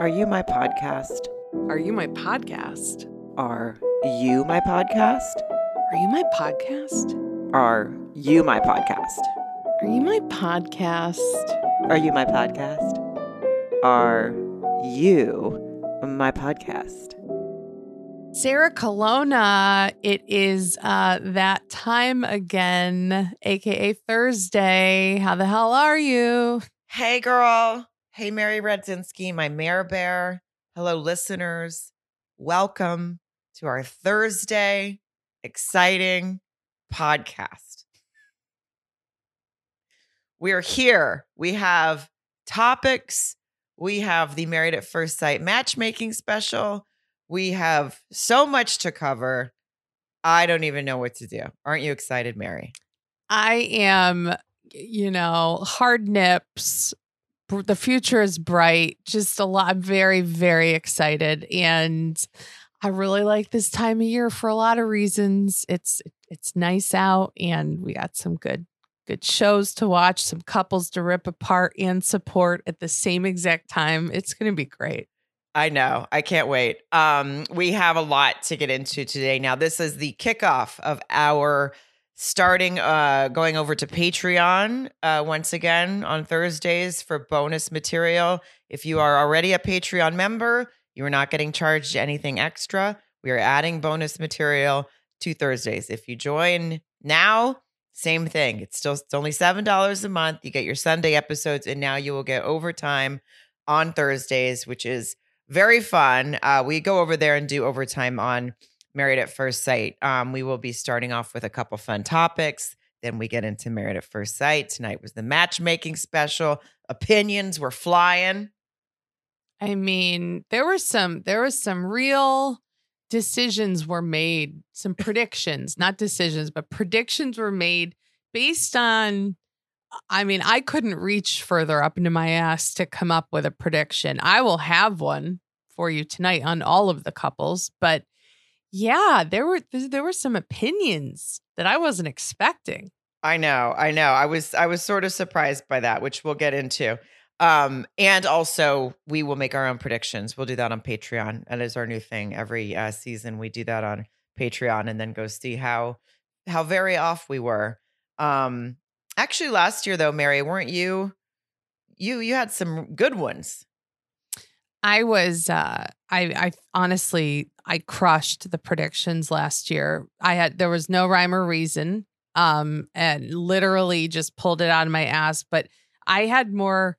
Are you my podcast? Are you my podcast? Are you my podcast? Are you my podcast? Are you my podcast? Are you my podcast? Are you my podcast? Are you my podcast? Sarah Colonna, it is uh, that time again, aka Thursday. How the hell are you? Hey, girl. Hey, Mary Radzinski, my mare bear. Hello, listeners. Welcome to our Thursday exciting podcast. We're here. We have topics. We have the Married at First Sight matchmaking special. We have so much to cover. I don't even know what to do. Aren't you excited, Mary? I am, you know, hard nips. The future is bright. Just a lot. I'm very, very excited. And I really like this time of year for a lot of reasons. It's it's nice out and we got some good good shows to watch, some couples to rip apart and support at the same exact time. It's going to be great. I know. I can't wait. Um, we have a lot to get into today. Now, this is the kickoff of our starting uh going over to Patreon uh once again on Thursdays for bonus material. If you are already a Patreon member, you are not getting charged anything extra. We are adding bonus material to Thursdays. If you join now, same thing. It's still it's only seven dollars a month. You get your Sunday episodes, and now you will get overtime on Thursdays, which is very fun. Uh, we go over there and do overtime on Married at First Sight. Um, we will be starting off with a couple fun topics. Then we get into Married at First Sight. Tonight was the matchmaking special. Opinions were flying. I mean, there were some there was some real decisions were made, some predictions, not decisions, but predictions were made based on I mean, I couldn't reach further up into my ass to come up with a prediction. I will have one for you tonight on all of the couples, but yeah, there were there were some opinions that I wasn't expecting. I know, I know. I was I was sort of surprised by that, which we'll get into. Um, and also we will make our own predictions. We'll do that on Patreon. That is our new thing. Every uh, season we do that on Patreon and then go see how how very off we were. Um, actually last year though, Mary, weren't you you you had some good ones. I was uh I I honestly I crushed the predictions last year. I had there was no rhyme or reason. Um and literally just pulled it out of my ass, but I had more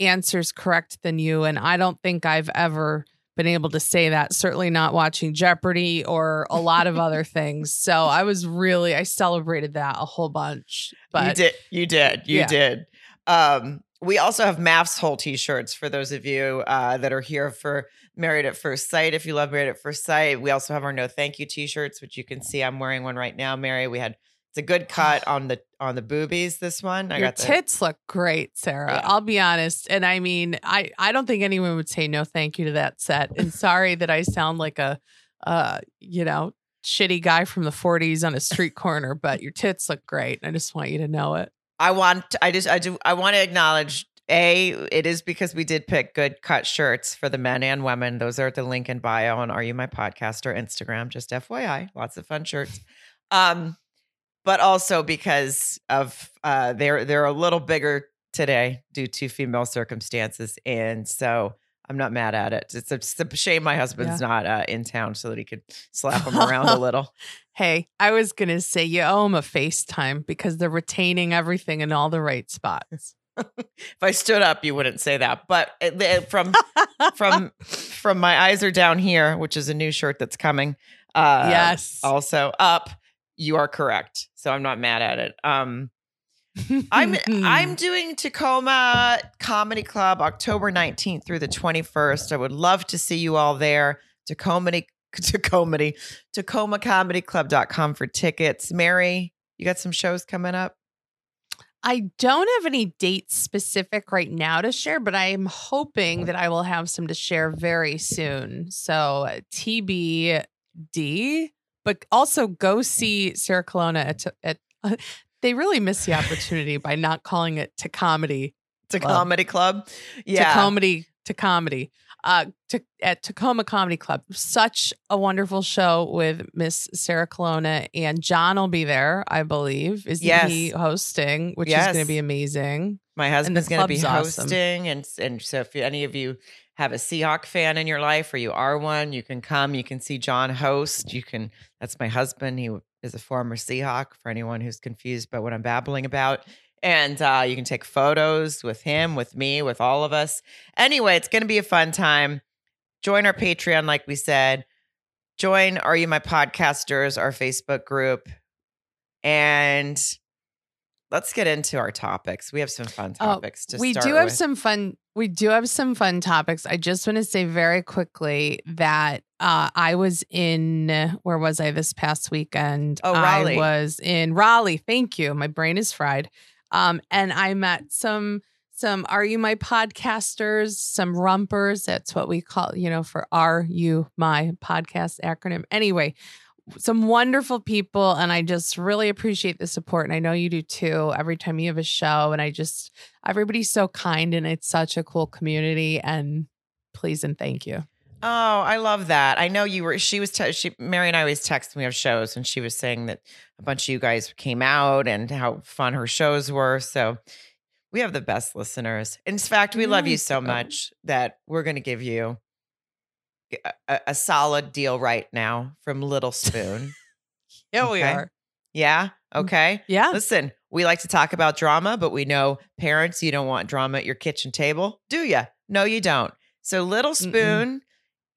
answers correct than you and I don't think I've ever been able to say that certainly not watching Jeopardy or a lot of other things. So I was really I celebrated that a whole bunch. But you did you did. You Yeah. did. Um we also have MAFS whole t-shirts for those of you uh, that are here for Married at First Sight. If you love Married at First Sight, we also have our no thank you t-shirts, which you can see. I'm wearing one right now, Mary. We had it's a good cut on the on the boobies. This one, I Your got the, tits look great, Sarah. Yeah. I'll be honest. And I mean, I, I don't think anyone would say no thank you to that set. And sorry that I sound like a uh, you know, shitty guy from the 40s on a street corner, but your tits look great. I just want you to know it. I want. I just. I do. I want to acknowledge. A. It is because we did pick good cut shirts for the men and women. Those are at the link in bio on Are You My Podcast or Instagram. Just FYI, lots of fun shirts. Um, but also because of uh, they're they're a little bigger today due to female circumstances, and so I'm not mad at it. It's a, it's a shame my husband's not uh, in town so that he could slap him around a little. Hey, I was going to say you owe them a FaceTime because they're retaining everything in all the right spots. If I stood up, you wouldn't say that. But it- from from from my eyes are down here, which is a new shirt that's coming. Uh, yes. Also up, you are correct. So I'm not mad at it. Um, I'm I'm doing Tacoma Comedy Club October 19th through the 21st. I would love to see you all there. Tacoma Tacoma TacomaComedyClub.com for tickets. Mary, you got some shows coming up? I don't have any dates specific right now to share, but I am hoping that I will have some to share very soon. So uh, TBD, but also go see Sarah Colonna at, at they really miss the opportunity by not calling it to comedy, To Club. Comedy Club? Yeah. To comedy, to comedy. uh, to, at Tacoma Comedy Club. Such a wonderful show with Miss Sarah Colonna and John will be there, I believe. Is Yes. he hosting, which is going to be amazing. My husband's going to be club's awesome. hosting, and and so if any of you have a Seahawk fan in your life, or you are one, you can come. You can see John host. You can. That's my husband. He is a former Seahawk. For anyone who's confused about what I'm babbling about, and uh, you can take photos with him, with me, with all of us. Anyway, it's going to be a fun time. Join our Patreon, like we said. Join Are You My Podcasters, our Facebook group, and let's get into our topics. We have some fun Oh, topics to we start do have with. some fun we do have some fun topics i just want to say very quickly that uh, i was in where was i this past weekend? Oh, Raleigh. i was in raleigh thank you my brain is fried. Um, and i met some some are you my podcasters some rumpers that's what we call you know for are you my podcast acronym. Anyway some wonderful people and i just really appreciate the support and i know you do too every time you have a show and i just everybody's so kind and it's such a cool community and please and thank you Oh, I love that. I know you were. She was. Te- she Mary and I always text when we have shows, and she was saying that a bunch of you guys came out and how fun her shows were. So we have the best listeners. In fact, we love you so much that we're going to give you a, a- solid deal right now from Little Spoon. here we are yeah. Mm, okay. yeah Listen, we like to talk about drama, but we know parents, you don't want drama at your kitchen table, do you? No, you don't. So Little Mm-mm.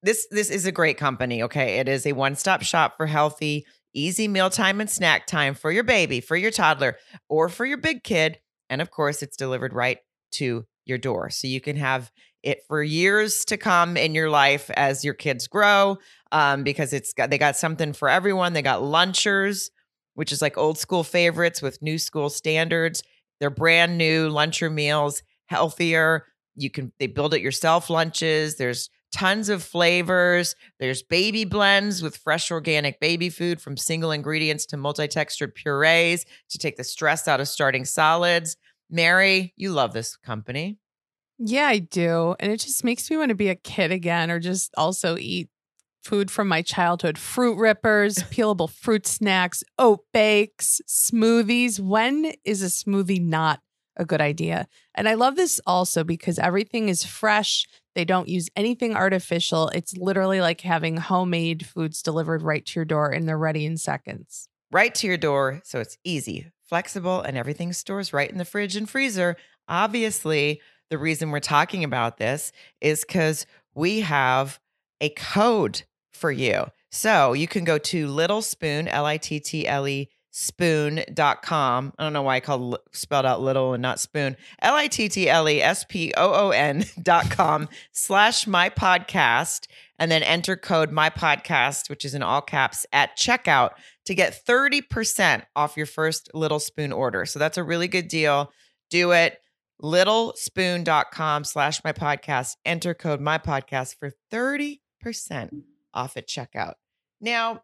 This this is a great company. Okay, it is a one stop shop for healthy, easy mealtime and snack time for your baby, for your toddler, or for your big kid, and of course, it's delivered right to your door, so you can have it for years to come in your life as your kids grow. Um, because it's got they got something for everyone. They got lunchers which is like old school favorites with new school standards. They're brand new luncher meals, healthier. You can they build it yourself lunches. There's tons of flavors. There's baby blends with fresh organic baby food from single ingredients to multi-textured purees to take the stress out of starting solids. Mary, you love this company. yeah i do and it just makes me want to be a kid again or just also eat food from my childhood fruit rippers peelable fruit snacks oat bakes smoothies when is a smoothie not a good idea and i love this also because everything is fresh they don't use anything artificial it's literally like having homemade foods delivered right to your door and they're ready in seconds right to your door. So it's easy, flexible, and everything stores right in the fridge and freezer. Obviously, the reason we're talking about this is because we have a code for you. So you can go to Little Spoon, L I T T L E spoon.com. I don't know why I called spelled out little and not spoon. L I T T L E S P O O N dot com slash my podcast and then enter code my podcast, which is in all caps at checkout to get 30% off your first Little Spoon order. So that's a really good deal. Do it. Littlespoon.com slash my podcast. Enter code my podcast for 30% off at checkout. Now,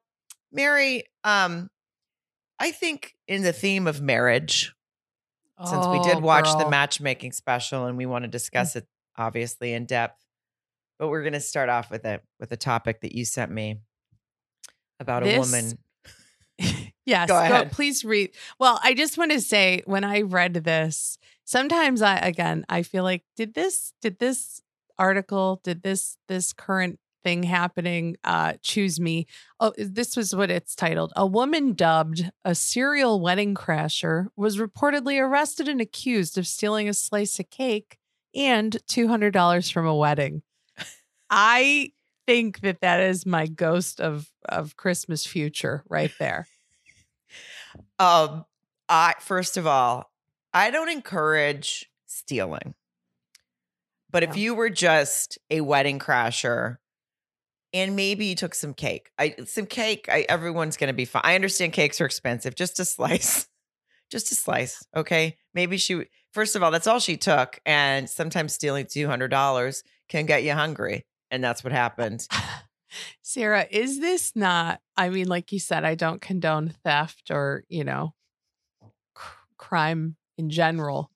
Mary, um, I think in the theme of marriage, since we did Oh, watch the matchmaking special and we want to mm. discuss it obviously in depth, but we're going to start off with it with a topic that you sent me about a woman. yes, Go go ahead. please read. Well, I just want to say when I read this, sometimes I again I feel like did this did this article did this this current thing happening uh choose me. Oh this was what it's titled a woman dubbed a serial wedding crasher was reportedly arrested and accused of stealing a slice of cake and $200 from a wedding. I think that that is my ghost of of christmas future right there. Um, I first of all, I don't encourage stealing. But if you were just a wedding crasher and maybe you took some cake, I some cake, I, everyone's going to be fine. I understand cakes are expensive, just a slice. Just a slice, okay? Maybe she first of all, that's all she took and sometimes stealing $200 can get you hungry, and that's what happened. Sarah, is this not? I mean, like you said, I don't condone theft or, you know, cr- crime in general.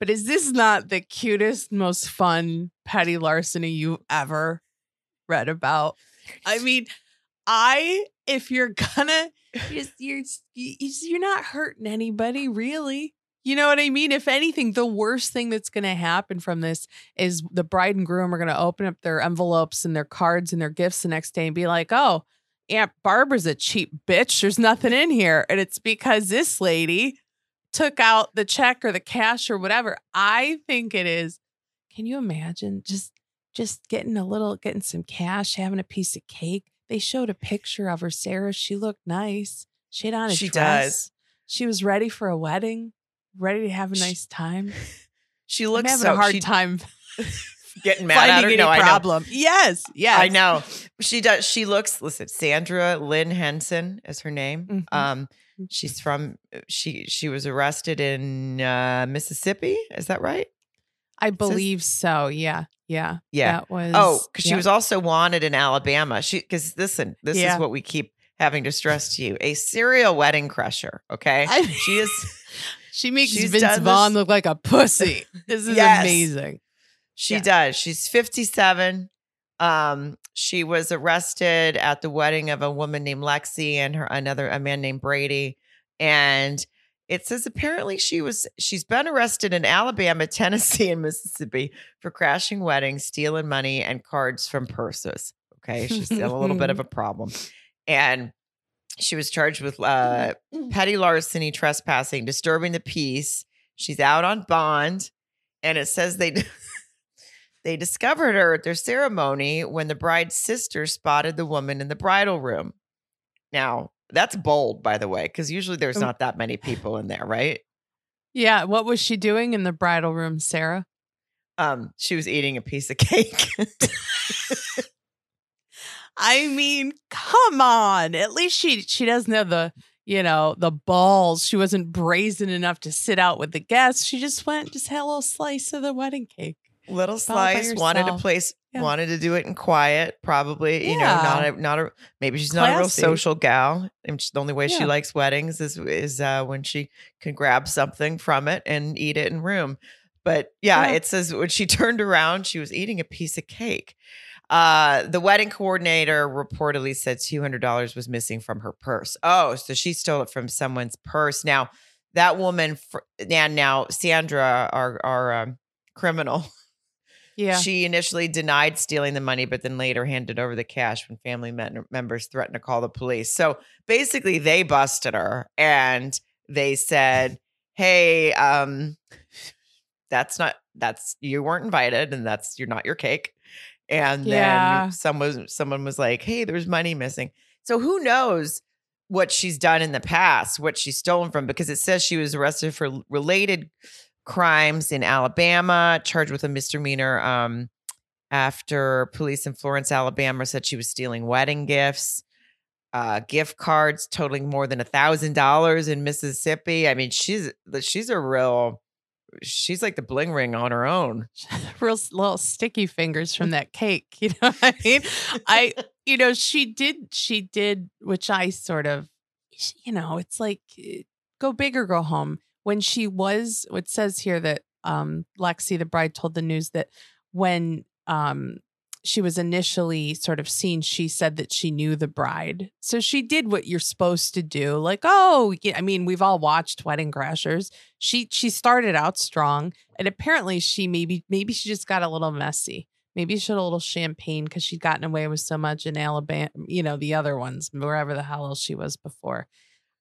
But is this not the cutest, most fun petty larceny you've ever read about? I mean, I if you're gonna just you're you're not hurting anybody really. You know what I mean? If anything, the worst thing that's going to happen from this is the bride and groom are going to open up their envelopes and their cards and their gifts the next day and be like, "Oh, Aunt Barbara's a cheap bitch. There's nothing in here." And it's because this lady took out the check or the cash or whatever. I think it is. Can you imagine just just getting a little getting some cash, having a piece of cake? They showed a picture of her, Sarah. She looked nice. She had on a She dress. does. She was ready for a wedding, ready to have a She- nice time. She I'm looks having so a hard she, time getting mad at her. any No, I know. problem. Yes, yes. I know. She does. She looks. Listen, Sandra Lynn Henson is her name. Mhm. Um, she's from. She she was arrested in uh, Mississippi. Is that right? I believe so. Yeah, yeah, Yeah. That was. Oh, because she was also wanted in Alabama. She because listen, this Yeah. is what we keep having to stress to you: a serial wedding crusher. Okay, I- she is. She makes Vince Vaughn look like a pussy. This is Yes. amazing. She Yeah. does. She's 57. Um, she was arrested at the wedding of a woman named Lexi and her another a man named Brady. And it says apparently she was she's been arrested in Alabama, Tennessee, and Mississippi for crashing weddings, stealing money, and cards from purses. Okay. She's still a little bit of a problem. And she was charged with uh petty larceny, trespassing, disturbing the peace. She's out on bond, and it says they they discovered her at their ceremony when the bride's sister spotted the woman in the bridal room. Now that's bold, by the way, because usually there's Um, not that many people in there, right? Yeah. What was she doing in the bridal room, Sarah? Um, she was eating a piece of cake. I mean, come on. At least she she doesn't have the you know the balls. She wasn't brazen enough to sit out with the guests. She just went, just had a little slice of the wedding cake. Little slice wanted a place, Yeah. wanted to do it in quiet. Probably, you know, not a not a maybe she's not a real social gal, and she, the only way she likes weddings is is uh, when she can grab something from it and eat it in room. But yeah, Yeah. it says when she turned around, she was eating a piece of cake. Uh, the wedding coordinator reportedly said two hundred dollars was missing from her purse. Oh, so she stole it from someone's purse. Now that woman, fr- and now Sandra, our our um, criminal. Yeah. She initially denied stealing the money, but then later handed over the cash when family members threatened to call the police. So basically, they busted her and they said, "Hey, um, that's not that's you weren't invited, and that's you're not your cake." And Yeah. then someone someone was like, "Hey, there's money missing." So who knows what she's done in the past, what she's stolen from? Because it says she was arrested for related crimes in Alabama, charged with a misdemeanor um, after police in Florence, Alabama said she was stealing wedding gifts, uh, gift cards totaling more than a thousand dollars in Mississippi. I mean, she's she's a real she's like the bling ring on her own. real little sticky fingers from that cake. You know what I mean? I, you know, she did, she did, which I sort of, you know, it's like eh, go big or go home. When she was, it says here that um Lexi, the bride, told the news that when um she was initially sort of seen, she said that she knew the bride. So she did what you're supposed to do. Like, oh, yeah, I mean, we've all watched Wedding Crashers. She she started out strong and apparently she maybe maybe she just got a little messy. Maybe she had a little champagne because she'd gotten away with so much in Alabama, you know, the other ones, wherever the hell else she was before.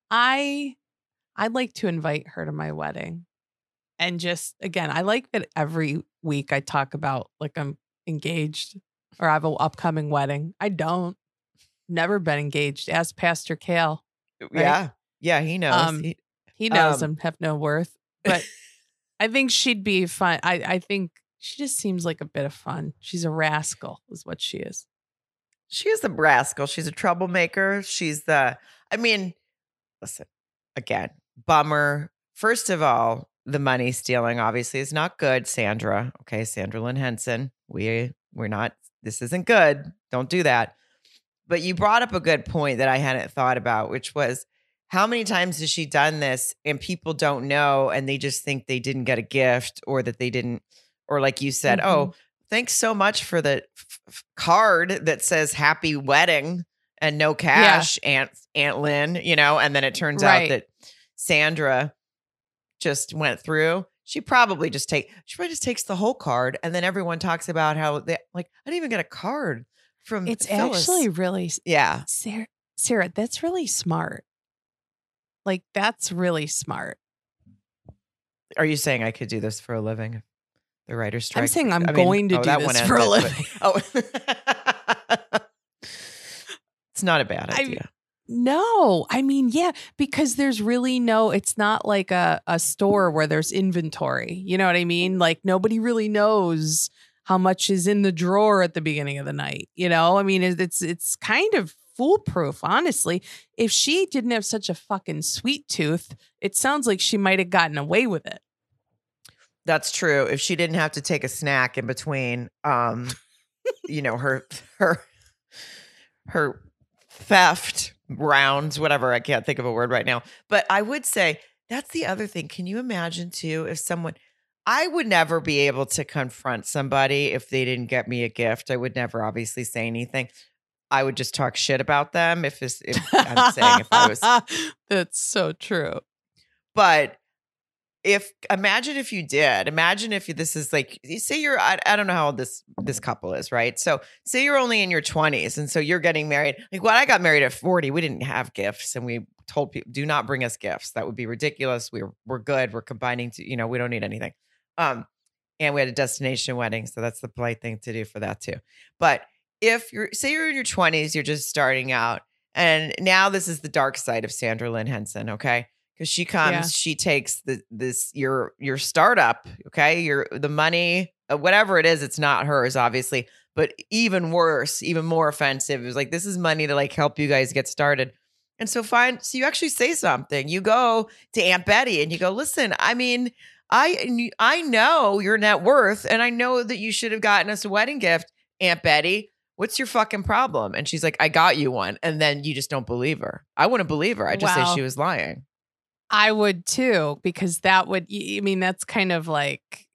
I I'd like to invite her to my wedding. And just again, I like that every week I talk about like I'm engaged or I have an upcoming wedding. I don't. Never been engaged. Ask Pastor Kale. Yeah, yeah, he knows. Um, He- He knows Um, I'm have no worth. But I think she'd be fun. I, I think she just seems like a bit of fun. She's a rascal, is what she is. she is a rascal. She's a troublemaker. She's the. I mean, listen again. Bummer. First of all, the money stealing obviously is not good, Sandra. Okay, Sandra Lynn Henson. We we're not. This isn't good. Don't do that. But you brought up a good point that I hadn't thought about, which was how many times has she done this and people don't know and they just think they didn't get a gift or that they didn't or like you said, Mhm. "Oh, thanks so much for the f- card that says happy wedding and no cash, Aunt Aunt Lynn, you know, and then it turns Right. out that Sandra just went through. She probably just take she probably just takes the whole card and then everyone talks about how they like I didn't even get a card from It's Phyllis. actually really yeah. Sarah, Sarah, that's really smart. Like that's really smart. Are you saying I could do this for a living? The writer's strike. I'm saying I'm I mean, going to oh, do this for a living. but- oh. it's not a bad idea. No, I mean, yeah, because there's really no, it's not like a, a store where there's inventory. You know what I mean? Like nobody really knows how much is in the drawer at the beginning of the night. You know, I mean, it's it's kind of foolproof, honestly. If she didn't have such a fucking sweet tooth, it sounds like she might have gotten away with it. That's true. If she didn't have to take a snack in between, um, you know, her her her theft rounds, whatever. I can't think of a word right now. But I would say that's the other thing. Can you imagine too if someone I would never be able to confront somebody if they didn't get me a gift. I would never obviously say anything. I would just talk shit about them if, if I'm saying if I was That's so true. but if imagine if you did imagine if this is like you say you're I, I don't know how old this this couple is right? So say you're only in your 20s and so you're getting married like when i got married at 40 we didn't have gifts and we told people do not bring us gifts. That would be ridiculous. We're we're good. We're combining to you know we don't need anything. Um and we had a destination wedding so that's the polite thing to do for that too. But if you're say you're in your 20s you're just starting out and now this is the dark side of sandra lynn henson okay because she comes Yeah. she takes the this your your startup okay? Your the money uh, whatever it is it's not hers obviously but even worse even more offensive it was like this is money to like help you guys get started. And so fine so you actually say something. You go to aunt betty and you go listen i mean i i know your net worth and i know that you should have gotten us a wedding gift. Aunt betty what's your fucking problem? And she's like i got you one. And then you just don't believe her. I wouldn't believe her. I just Wow. say she was lying I would too, because that would. I mean, that's kind of like,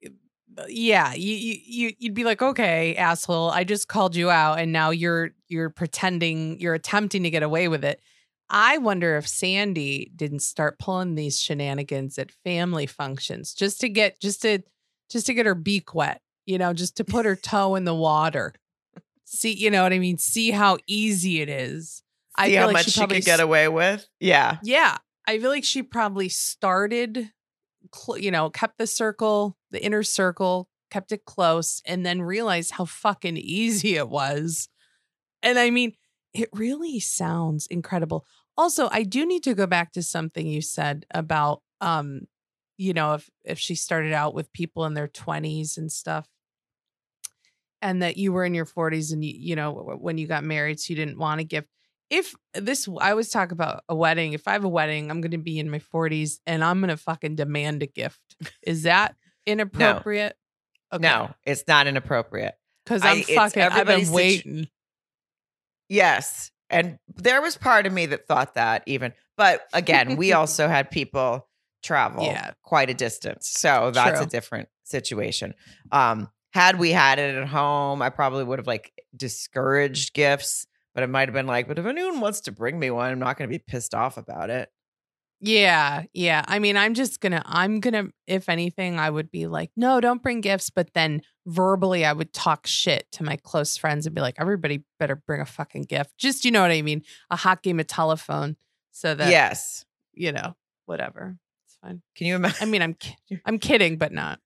uh, yeah, you, you you- you'd be like, okay, asshole, I just called you out, and now you're you're pretending you're attempting to get away with it. I wonder if Sandy didn't start pulling these shenanigans at family functions just to get just to just to get her beak wet, you know, just to put her toe in the water. See, you know what I mean? See how easy it is. I feel how like much she she, could get away with. Yeah. yeah, I feel like she probably started, cl- you know, kept the circle, the inner circle, kept it close, and then realized how fucking easy it was. And I mean, it really sounds incredible. Also, I do need to go back to something you said about, um, you know, if if she started out with people in their twenties and stuff. And that you were in your 40s and you, you know, when you got married, so you didn't want a gift if this I always talk about a wedding, if I have a wedding, I'm going to be in my 40s and I'm going to fucking demand a gift. Is that inappropriate? No, it's not inappropriate. because I- I'm it's fucking. I've been situ- waiting. Yes. And there was part of me that thought that even. But again, we also had people travel Yeah. quite a distance. So that's a different situation. Um, had we had it at home, I probably would have like discouraged gifts, but it might have been like, but if anyone wants to bring me one, I'm not going to be pissed off about it. Yeah, yeah. I mean, I'm just gonna. I'm gonna. If anything, I would be like, no, don't bring gifts. But then verbally, I would talk shit to my close friends and be like, everybody better bring a fucking gift. Just you know what I mean? A hot game of telephone, so that yes. you know, whatever. It's fine. Can you imagine? I mean, I'm I'm kidding, but not.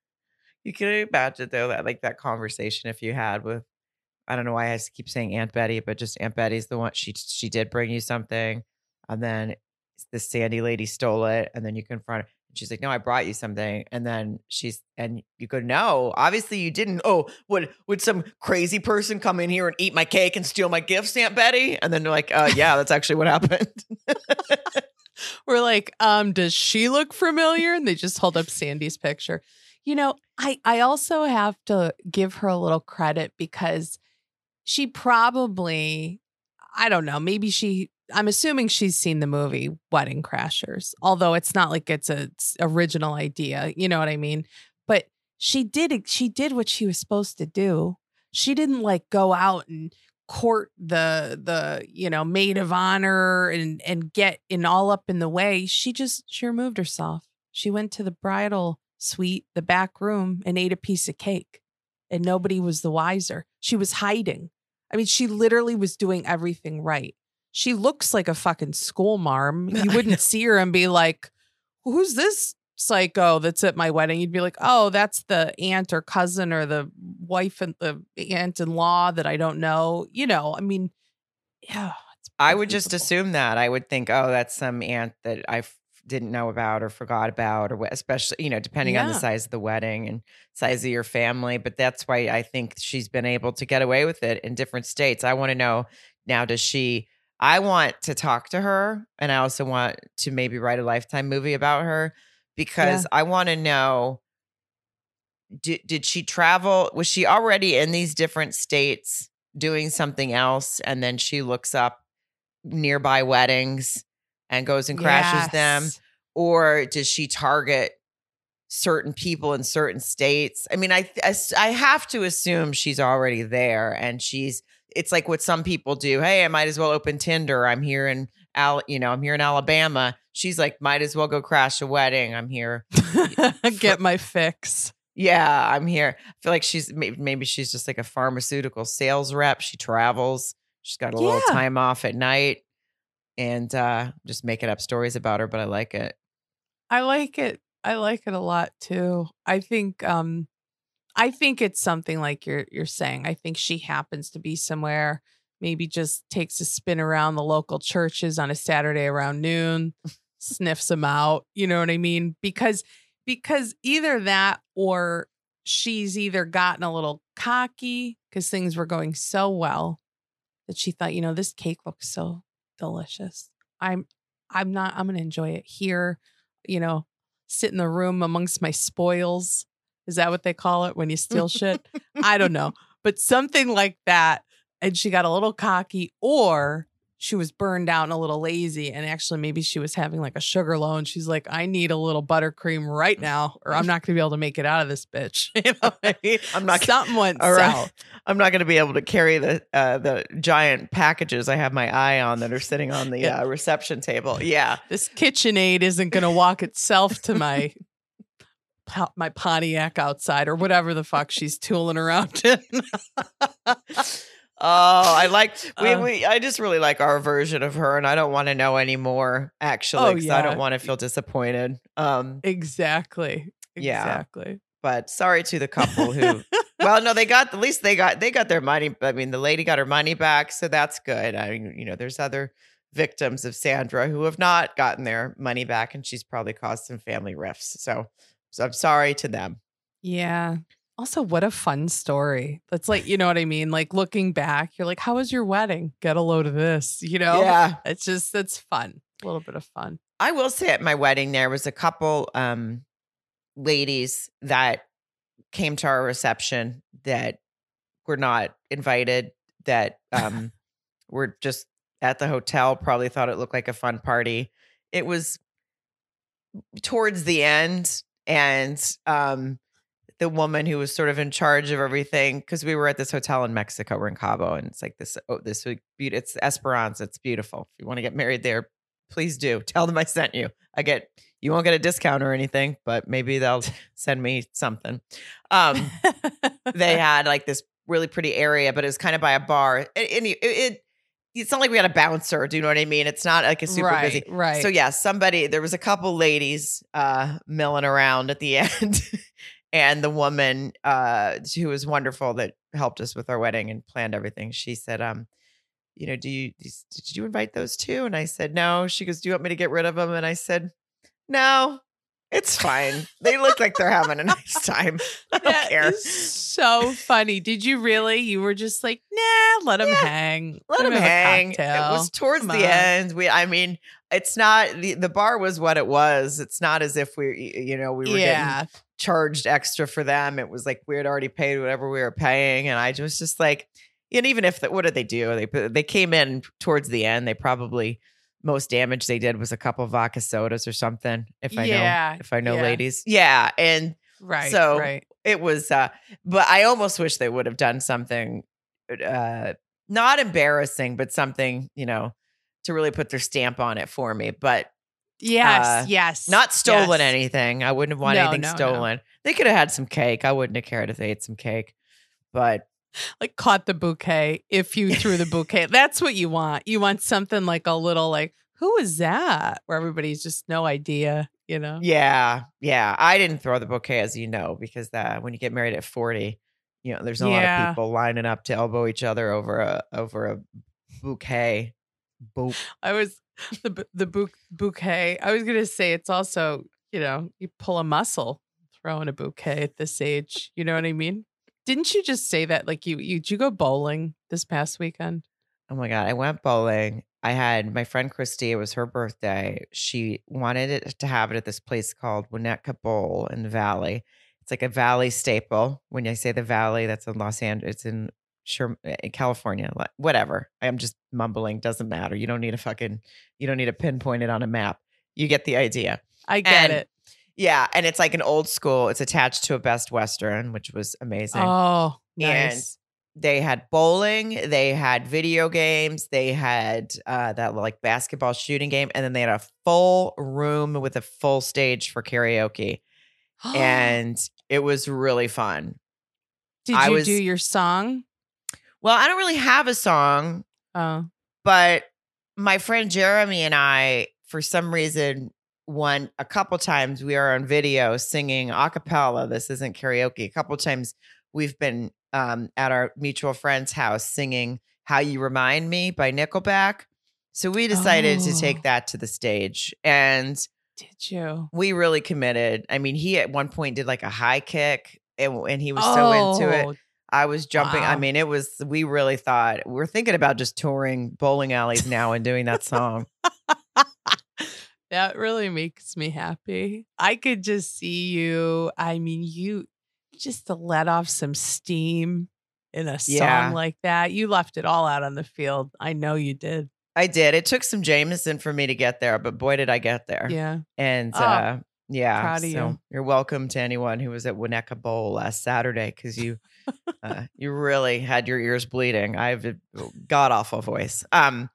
You can imagine though that like that conversation if you had with I don't know why I keep saying Aunt Betty, but just Aunt Betty's the one she she did bring you something, and then the Sandy lady stole it, and then you confront her. She's like, "No, I brought you something," and then she's and you go, "No, obviously you didn't." Oh, would would some crazy person come in here and eat my cake and steal my gifts, Aunt Betty? And then they're like, "Uh, yeah, that's actually what happened." We're like, um, does she look familiar? And they just hold up Sandy's picture. You know, I I also have to give her a little credit because she probably, I don't know, maybe she I'm assuming she's seen the movie Wedding Crashers, although it's not like it's a s- original idea. You know what I mean? But she did she did what she was supposed to do. She didn't like go out and court the the you know maid of honor and and get in all up in the way. She just she removed herself. She went to the bridal suite, the back room, and ate a piece of cake, and nobody was the wiser. She was hiding. I mean, she literally was doing everything right. She looks like a fucking school marm. You wouldn't see her and be like, who's this psycho that's at my wedding? You'd be like, oh, that's the aunt or cousin or the wife and the aunt in law that I don't know. You know, I mean, yeah. I would just assume that. I would think, oh, that's some aunt that I f- didn't know about or forgot about, or especially, you know, depending on the size of the wedding and size of your family. But that's why I think she's been able to get away with it in different states. I want to know now, does she? I want to talk to her, and I also want to maybe write a lifetime movie about her because I want to know. Did, did she travel? Was she already in these different states doing something else? And then she looks up nearby weddings and goes and crashes them or does she target certain people in certain states? I mean I I have to assume she's already there and she's it's like what some people do hey i might as well open tinder. I'm here in al you know i'm here in alabama. She's like might as well go crash a wedding. I'm here Get my fix. yeah i'm here. I feel like she's maybe, maybe she's just like a pharmaceutical sales rep. She travels. She's got a little time off at night and uh just making up stories about her but i like it I like it. I like it a lot too. I think um I think it's something like you're you're saying. I think she happens to be somewhere, maybe just takes a spin around the local churches on a Saturday around noon, sniffs them out, you know what I mean? Because because either that or she's either gotten a little cocky because things were going so well that she thought, you know, this cake looks so delicious. I'm I'm not I'm gonna enjoy it here you know, sit in the room amongst my spoils. Is that what they call it when you steal shit? I don't know. But something like that. And she got a little cocky, or she was burned out and a little lazy. And actually, maybe she was having like a sugar low. And she's like, I need a little buttercream right now, or I'm not going to be able to make it out of this bitch. You know I mean? I'm not- Something went All right. south. I'm not going to be able to carry the uh, the giant packages I have my eye on that are sitting on the Yeah. uh, reception table. Yeah, This KitchenAid isn't going to walk itself to my my Pontiac outside or whatever the fuck she's tooling around in. Oh, I like we, Uh. we I just really like our version of her and I don't want to know anymore actually Oh, cuz I don't want to feel disappointed. Um exactly. Yeah. Exactly. but sorry to the couple who Well, no, they got at least they got they got their money. I mean, the lady got her money back, so that's good. I mean, you know, there's other victims of Sandra who have not gotten their money back and she's probably caused some family rifts. So, so I'm sorry to them. Yeah. Also, what a fun story. That's like, you know what I mean? Like looking back, you're like, how was your wedding? Get a load of this, you know? Yeah. It's just, it's fun. A little bit of fun. I will say at my wedding there was a couple um ladies that came to our reception that were not invited that um were just at the hotel probably thought it looked like a fun party. It was towards the end and um the woman who was sort of in charge of everything because we were at this hotel in Mexico, we're in Cabo, and it's like this. Oh, this it's Esperanza. It's beautiful. If you want to get married there, please do. Tell them I sent you. I get you won't get a discount or anything, but maybe they'll send me something. Um, they had like this really pretty area, but it was kind of by a bar. And and it, it it's not like we had a bouncer. Do you know what I mean? It's not like a super right, busy. Right. So yeah, somebody there was a couple ladies uh milling around at the end. And the woman uh who was wonderful that helped us with our wedding and planned everything, she said, um, you know, do you did you invite those two? And I said, no. She goes, Do you want me to get rid of them? And I said, No, it's fine. they look like they're having a nice time. I don't That care. so funny. Did you really? You were just like, nah, let them Yeah. hang. Let them hang. It was towards Come the on. end. We, I mean, it's not the the bar was what it was. It's not as if we, you know, we were getting yeah. Charged extra for them. It was like we had already paid whatever we were paying. And I was just like, and even if that, what did they do? They they came in towards the end. They probably most damage they did was a couple of vodka sodas or something. If I Yeah, know, if I know, yeah. ladies, yeah, and Right. So- right. it was. uh But I almost wish they would have done something, uh not embarrassing, but something you know to really put their stamp on it for me. But Yes. uh, yes. not stolen yes. anything. I wouldn't have wanted No, anything no, no. stolen. They could have had some cake. I wouldn't have cared if they ate some cake. But Like caught the bouquet if you threw the bouquet. That's what you want. You want something like a little like, who is that? Where everybody's just no idea, you know? yeah, yeah. I didn't throw the bouquet, as you know, because that when you get married at forty, you know, there's a lot of people lining up to elbow each other over a over a bouquet. Boop. I was the the bou- bouquet. I was gonna say it's also you know you pull a muscle throwing a bouquet at this age. You know what I mean? Didn't you just say that? Like you you did you go bowling this past weekend? Oh my god, I went bowling. I had my friend Christy, it was her birthday. She wanted it to have it at this place called Winnetka Bowl in the Valley. It's like a valley staple. When I say the valley, that's in Los Angeles. It's in sure California. Whatever. I'm just mumbling. Doesn't matter. You don't need a fucking you don't need to pinpoint it on a map. You get the idea. I get And it. Yeah. And it's like an old school. It's attached to a Best Western, which was amazing Oh, and nice. they had bowling they had video games they had uh, that like basketball shooting game and then they had a full room with a full stage for karaoke and it was really fun did I you was- do your song? Well i don't really have a song Oh, but my friend jeremy and i for some reason one a couple times we are on video singing a cappella. This isn't karaoke. A couple times we've been um, at our mutual friend's house singing how you remind me by nickelback. So we decided to Oh. take that to the stage and did you? we really committed. I mean he at one point did like a high kick and, and he was so into it. Oh, I was jumping. I mean, it was, we really thought, we're thinking about just touring bowling alleys now and doing that song. that really makes me happy. I could just see you. I mean, you just to let off some steam in a song Yeah. like that. You left it all out on the field. I know you did. I did. It took some Jameson for me to get there, but boy, did I get there. Yeah. And Oh, uh, yeah, so you. you're welcome to anyone who was at Winnetka Bowl last Saturday because you, uh, you really had your ears bleeding. I have a god awful voice. Um,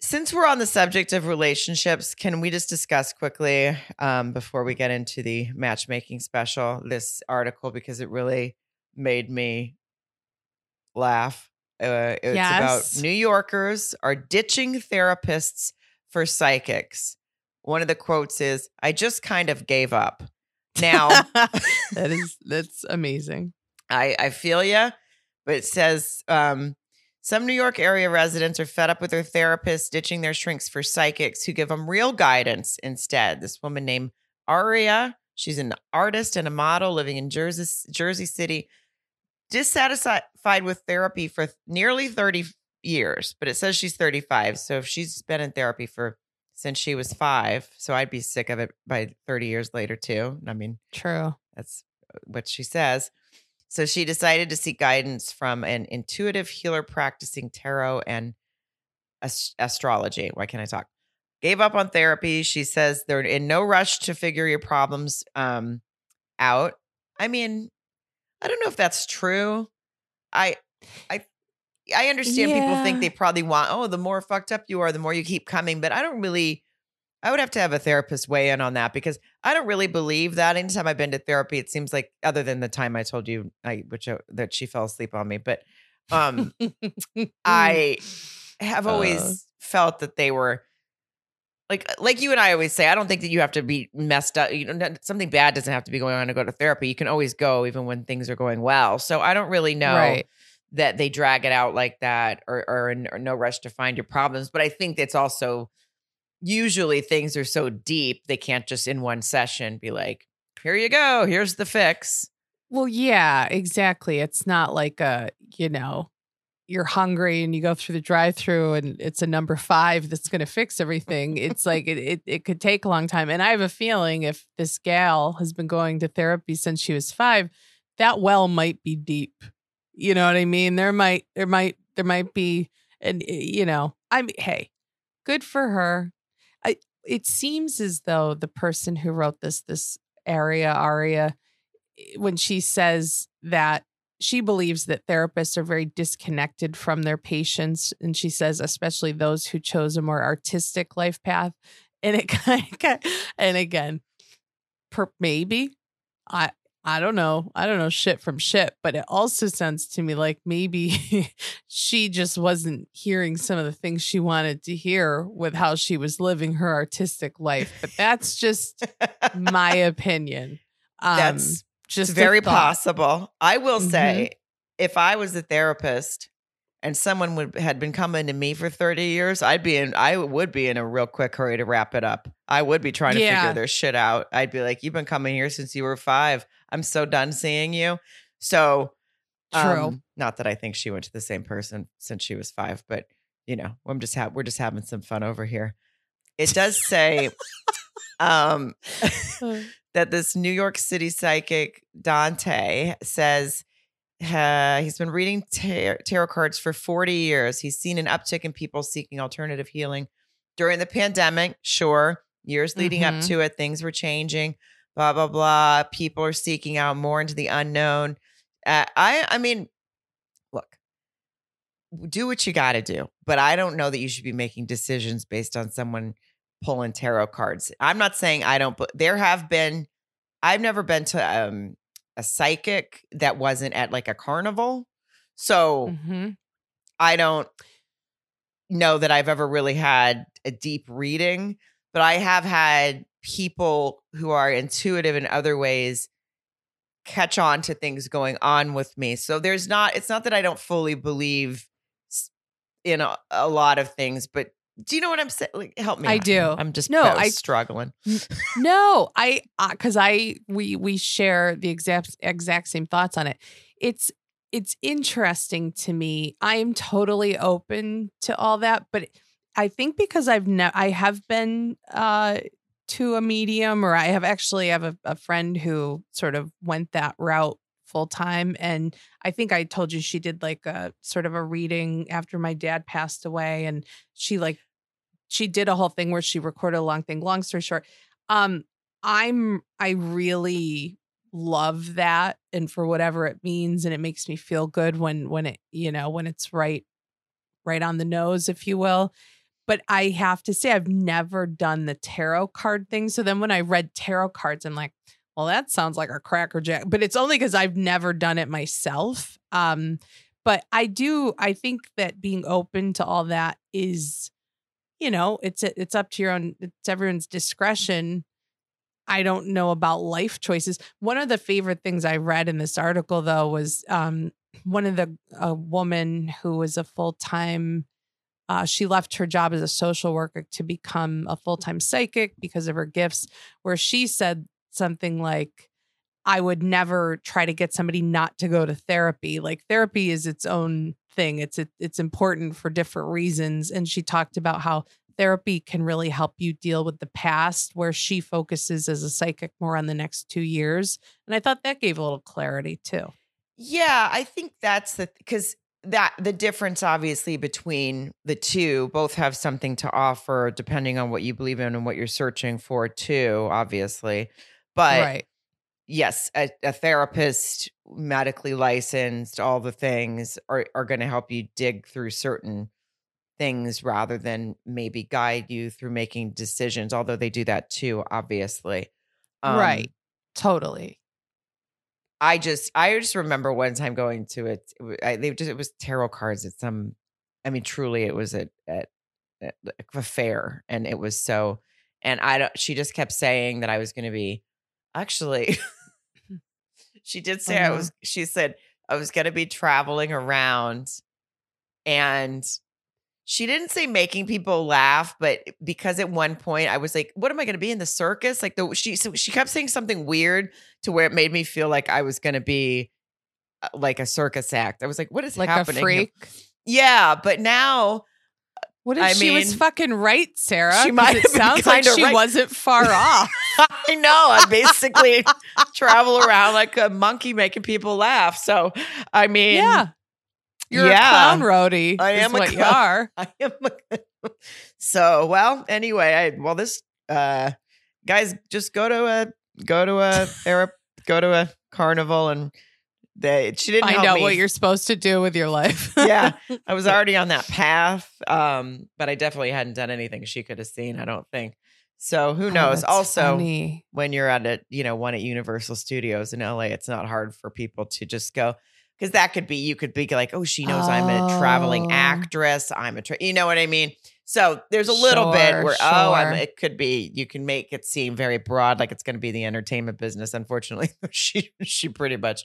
since we're on the subject of relationships, can we just discuss quickly um, before we get into the matchmaking special this article because it really made me laugh. Uh, it's Yes. about New Yorkers are ditching therapists for psychics. One of the quotes is, "I just kind of gave up." Now, that is that's amazing. I, I feel you, but it says um, some New York area residents are fed up with their therapists ditching their shrinks for psychics who give them real guidance instead. This woman named Aria, she's an artist and a model living in Jersey, Jersey City, dissatisfied with therapy for nearly 30 years, but it says she's 35. So if she's been in therapy for since she was five, so I'd be sick of it by 30 years later too. I mean, True. that's uh, what she says. So she decided to seek guidance from an intuitive healer practicing tarot and ast- astrology. Why can't I talk? Gave up on therapy. She says they're in no rush to figure your problems um, out. I mean, I don't know if that's true. I, I, I understand people think they probably want. Oh, the more fucked up you are, the more you keep coming. But I don't really. I would have to have a therapist weigh in on that because I don't really believe that. Anytime I've been to therapy, it seems like other than the time I told you I which uh, that she fell asleep on me, but um I have always Uh. felt that they were like like you and I always say, I don't think that you have to be messed up. You know, something bad doesn't have to be going on to go to therapy. You can always go even when things are going well. So I don't really know Right. That they drag it out like that or or, in, or no rush to find your problems. But I think it's also usually things are so deep they can't just in one session be like, here you go, here's the fix. Well, yeah, exactly. It's not like a, you know, you're hungry and you go through the drive through and it's a number five that's going to fix everything. It's like it, it, it could take a long time. And I have a feeling if this gal has been going to therapy since she was five, that well might be deep. You know what I mean? There might there might there might be and you know, I mean, hey, good for her. I it seems as though the person who wrote this this area aria eh, when she says that she believes that therapists are very disconnected from their patients and she says especially those who chose a more artistic life path and it kind of and again per, maybe i I don't know. I don't know shit from shit, but it also sounds to me like maybe she just wasn't hearing some of the things she wanted to hear with how she was living her artistic life. But that's just my opinion. Um, that's just very possible. I will mm-hmm. say, if I was a therapist and someone would had been coming to me for 30 years, I'd be in I would be in a real quick hurry to wrap it up. I would be trying to yeah. figure their shit out. I'd be like, You've been coming here since you were five. I'm so done seeing you. So True. Um, not that I think she went to the same person since she was five, but you know, I'm just ha- we're just having some fun over here. It does say um, that this New York City psychic Dante says uh, he's been reading tar- tarot cards for 40 years. He's seen an uptick in people seeking alternative healing during the pandemic. Sure, years leading mm-hmm. up to it, things were changing. Blah blah blah. People are seeking out more into the unknown. Uh, I I mean, look, do what you got to do, but I don't know that you should be making decisions based on someone pulling tarot cards. I'm not saying I don't, but there have been. I've never been to um, a psychic that wasn't at like a carnival. So mm-hmm. I don't know that I've ever really had a deep reading, but I have had people who are intuitive in other ways catch on to things going on with me. So there's not, it's not that I don't fully believe in a, a lot of things, but do you know what I'm saying? Like, help me. I do. I'm just no, I struggling. no, I because uh, I we we share the exact exact same thoughts on it. It's it's interesting to me. I am totally open to all that, but I think because I've ne- I have been uh to a medium, or I have actually have a, a friend who sort of went that route full time. And I think I told you she did like a sort of a reading after my dad passed away. And she like, she did a whole thing where she recorded a long thing. Long story short, um, I'm, I really love that. And for whatever it means, and it makes me feel good when, when it, you know, when it's right, right on the nose, if you will but I have to say I've never done the tarot card thing. So then when I read tarot cards, I'm like, well, that sounds like a cracker jack, but it's only because I've never done it myself. Um, but I do, I think that being open to all that is, you know, it's it's up to your own, it's everyone's discretion. I don't know about life choices. One of the favorite things I read in this article, though, was um, one of the a woman who was a full time. Uh, she left her job as a social worker to become a full time psychic because of her gifts. Where she said something like, I would never try to get somebody not to go to therapy. Like therapy is its own thing. It's it, it's important for different reasons. And she talked about how therapy can really help you deal with the past, where she focuses as a psychic more on the next two years. And I thought that gave a little clarity too. Yeah, I think that's the because that the difference obviously between the two both have something to offer depending on what you believe in and what you're searching for too obviously but right. yes, a, a therapist, medically licensed, all the things are, are going to help you dig through certain things rather than maybe guide you through making decisions, although they do that too, obviously. Um, right. Totally. I just I just remember one time going to it. it I, they just it was tarot cards at some. I mean, truly, it was at at, at a fair, and it was so. And I don't. She just kept saying that I was going to be actually she did say uh-huh. I was she said I was going to be traveling around and she didn't say making people laugh, but because at one point I was like, "What am I going to be in the circus?" Like the she so she kept saying something weird to where it made me feel like I was going to be uh, like a circus act. I was like, "What is like happening?" a freak. Yeah, but now what if I she mean, was fucking right, Sarah? She might. It sounds like she right. wasn't far off. I know. I basically travel around like a monkey making people laugh. So, I mean, yeah. You're yeah. a clown roadie. I am a what you clown. are. I am. so, well, anyway, I well this uh guys just go to a go to a Arab go to a carnival and they she didn't Find out me. what you're supposed to do with your life. Yeah. I was already on that path, um, but I definitely hadn't done anything she could have seen. I don't think. So who Oh, knows? that's also, funny. when you're at a you know one at Universal Studios in LA, it's not hard for people to just go because that could be you could be like, oh, she knows I'm a traveling Oh. actress. I'm a tra-, you know what I mean. So there's a little bit Sure, where oh, I'm, it could be you can make it seem very broad, like it's going to be the entertainment business. Unfortunately, she she pretty much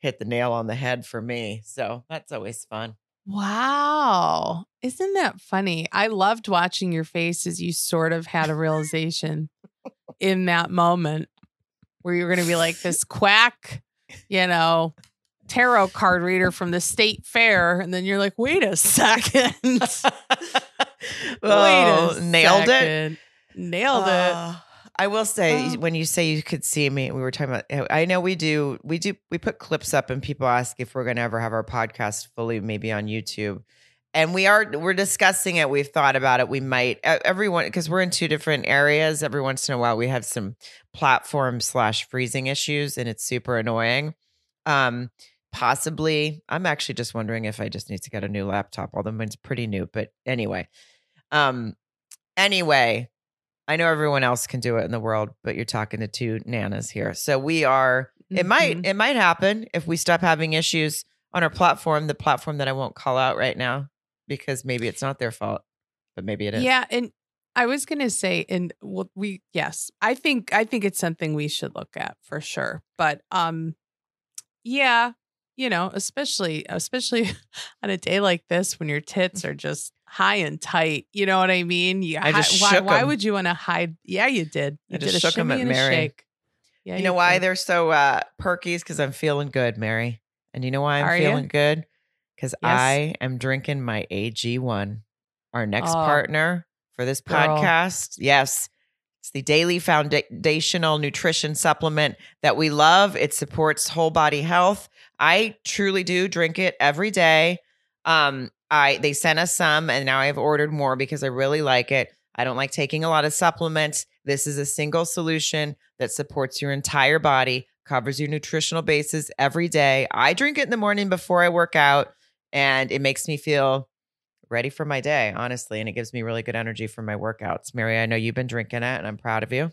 hit the nail on the head for me. So that's always fun. Wow. Isn't that funny? I loved watching your face as you sort of had a realization in that moment where you're going to be like this quack, you know, tarot card reader from the state fair. And then you're like, wait a second. wait oh, a nailed it. second. Nailed it. Uh, I will say Oh. when you say you could see me, we were talking about. eh, I know we do. We do. We put clips up, and people ask if we're going to ever have our podcast fully, maybe on YouTube. And we are. We're discussing it. We've thought about it. We might. Everyone, because we're in two different areas. Every once in a while, we have some platform slash freezing issues, and it's super annoying. Um, possibly, I'm actually just wondering if I just need to get a new laptop. Although mine's pretty new, but anyway. Um. Anyway, I know everyone else can do it in the world, but you're talking to two nanas here. So we are it might Mhm. it might happen if we stop having issues on our platform, the platform that I won't call out right now because maybe it's not their fault, but maybe it is. Yeah, and I was gonna say, and well, we yes, I think I think it's something we should look at for sure. But um, yeah, you know, especially especially on a day like this when your tits are just high and tight. You know what I mean? You, I just why, shook why would you want to hide? Yeah, you did. I You just did a shook 'em shimmy at Mary. shake. Yeah, you know why did. they're so uh perkies? Because I'm feeling good, Mary. And you know why I'm Are feeling good? Because Yes. I am drinking my AG1, our next Oh, partner for this girl. podcast. Yes. It's the daily foundational nutrition supplement that we love. It supports whole body health. I truly do drink it every day. Um, I they sent us some and now I've ordered more because I really like it. I don't like taking a lot of supplements. This is a single solution that supports your entire body, covers your nutritional bases every day. I drink it in the morning before I work out, and it makes me feel ready for my day, honestly. And it gives me really good energy for my workouts. Mary, I know you've been drinking it, and I'm proud of you.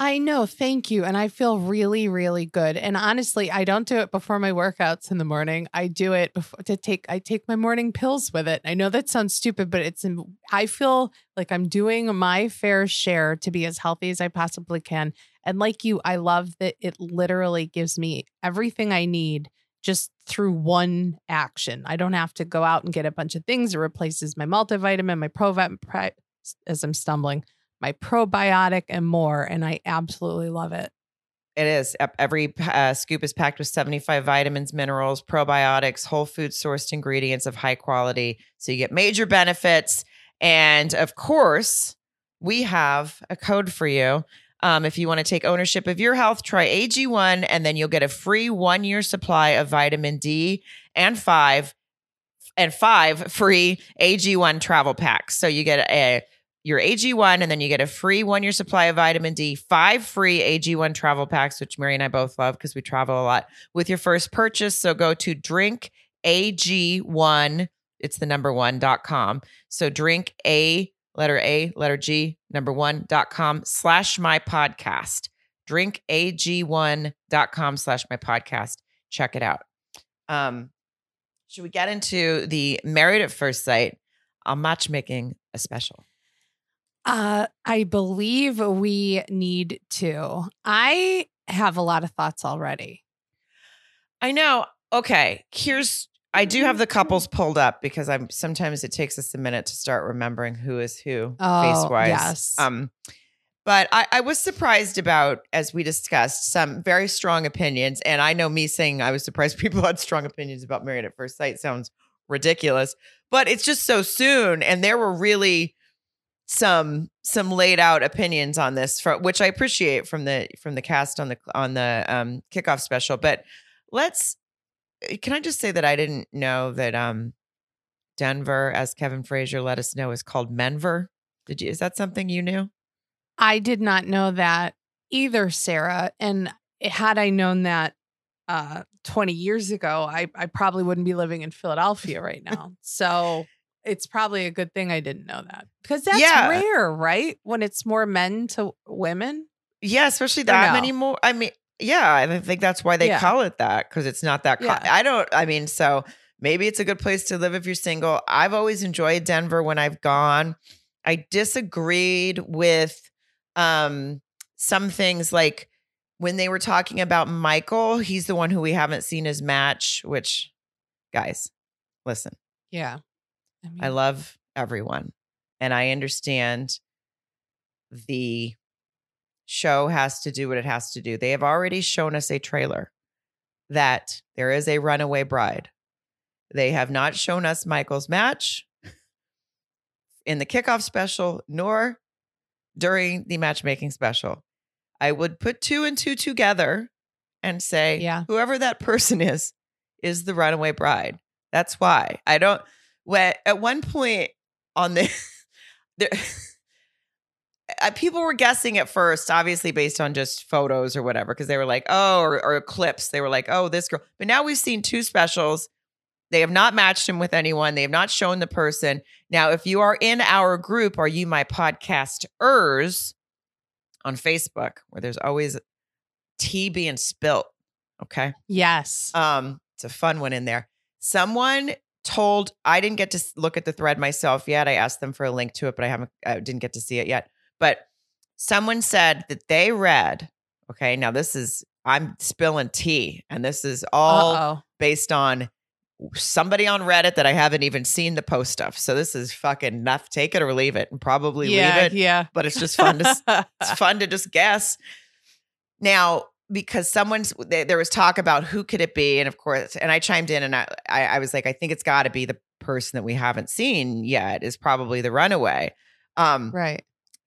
I know, thank you. And I feel really, really good. And honestly, I don't do it before my workouts in the morning. I do it before to take I take my morning pills with it. I know that sounds stupid, but it's I feel like I'm doing my fair share to be as healthy as I possibly can. And like you, I love that it literally gives me everything I need just through one action. I don't have to go out and get a bunch of things. It replaces my multivitamin, my Provit, as I'm stumbling, my probiotic, and more. And I absolutely love it. It is. Every uh, scoop is packed with 75 vitamins, minerals, probiotics, whole food sourced ingredients of high quality. So you get major benefits. And of course, we have a code for you. Um, if you want to take ownership of your health, try AG1 and then you'll get a free one year supply of vitamin D and five and five free AG1 travel packs. So you get a your AG1 and then you get a free one year supply of vitamin D, five free AG1 travel packs, which Mary and I both love because we travel a lot with your first purchase. So go to drink AG1, it's the number one dot com. So drink A, letter A, letter G, number one dot com slash my podcast. Drink AG1.com slash my podcast. Check it out. Um, should we get into the married at first sight? I'm matchmaking a special. Uh, I believe we need to. I have a lot of thoughts already. I know. Okay, here's I do have the couples pulled up because I'm sometimes it takes us a minute to start remembering who is who Oh, face wise. yes. Um, but I, I was surprised about, as we discussed, some very strong opinions. And I know me saying I was surprised people had strong opinions about Married at First Sight sounds ridiculous, but it's just so soon. And there were really some some laid out opinions on this from which I appreciate from the from the cast on the on the um kickoff special. But let's can I just say that I didn't know that um Denver, as Kevin Frazier let us know, is called Menver. Did you is that something you knew? I did not know that either, Sarah. And had I known that uh 20 years ago, I, I probably wouldn't be living in Philadelphia right now. so it's probably a good thing I didn't know that because that's Yeah. rare, right? When it's more men to women. Yeah, especially that no? many more. I mean, yeah, I think that's why they Yeah. call it that because it's not that. Co- Yeah. I don't. I mean, so maybe it's a good place to live if you're single. I've always enjoyed Denver when I've gone. I disagreed with um some things like when they were talking about Michael. He's the one who we haven't seen his match. Which, guys, listen. Yeah. I, mean, I love everyone. And I understand the show has to do what it has to do. They have already shown us a trailer that there is a runaway bride. They have not shown us Michael's match in the kickoff special nor during the matchmaking special. I would put two and two together and say, Yeah. whoever that person is, is the runaway bride. That's why I don't. When at one point on the, there, uh, people were guessing at first, obviously based on just photos or whatever, because they were like, oh, or, or clips. They were like, oh, this girl. But now we've seen two specials. They have not matched him with anyone. They have not shown the person. Now, if you are in our group, are you my podcasters on Facebook, where there's always tea being spilt. Okay. yes. Um, it's a fun one in there. Someone told I didn't get to look at the thread myself yet. I asked them for a link to it, but I haven't I didn't get to see it yet. But someone said that they read, okay, now this is I'm spilling tea, and this is all Uh-oh. based on somebody on Reddit that I haven't even seen the post of. So this is fucking enough. Take it or leave it, and probably Yeah. leave it. Yeah. But it's just fun to it's fun to just guess. Now, because someone's there, was talk about who could it be, and of course, and I chimed in and I I, I was like, I think it's got to be the person that we haven't seen yet is probably the runaway. Um, right.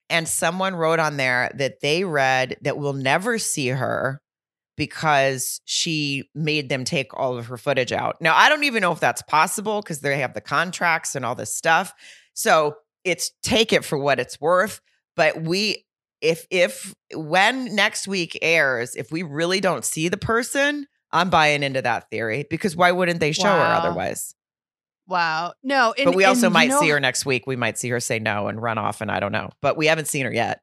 and someone wrote on there that they read that we'll never see her because she made them take all of her footage out. Now, I don't even know if that's possible because they have the contracts and all this stuff. So it's take it for what it's worth. But we, if, if, when next week airs, if we really don't see the person, I'm buying into that theory because why wouldn't they show her otherwise? Wow. No. And, but we also might know- see her next week. We might see her say no and run off, and I don't know. But we haven't seen her yet.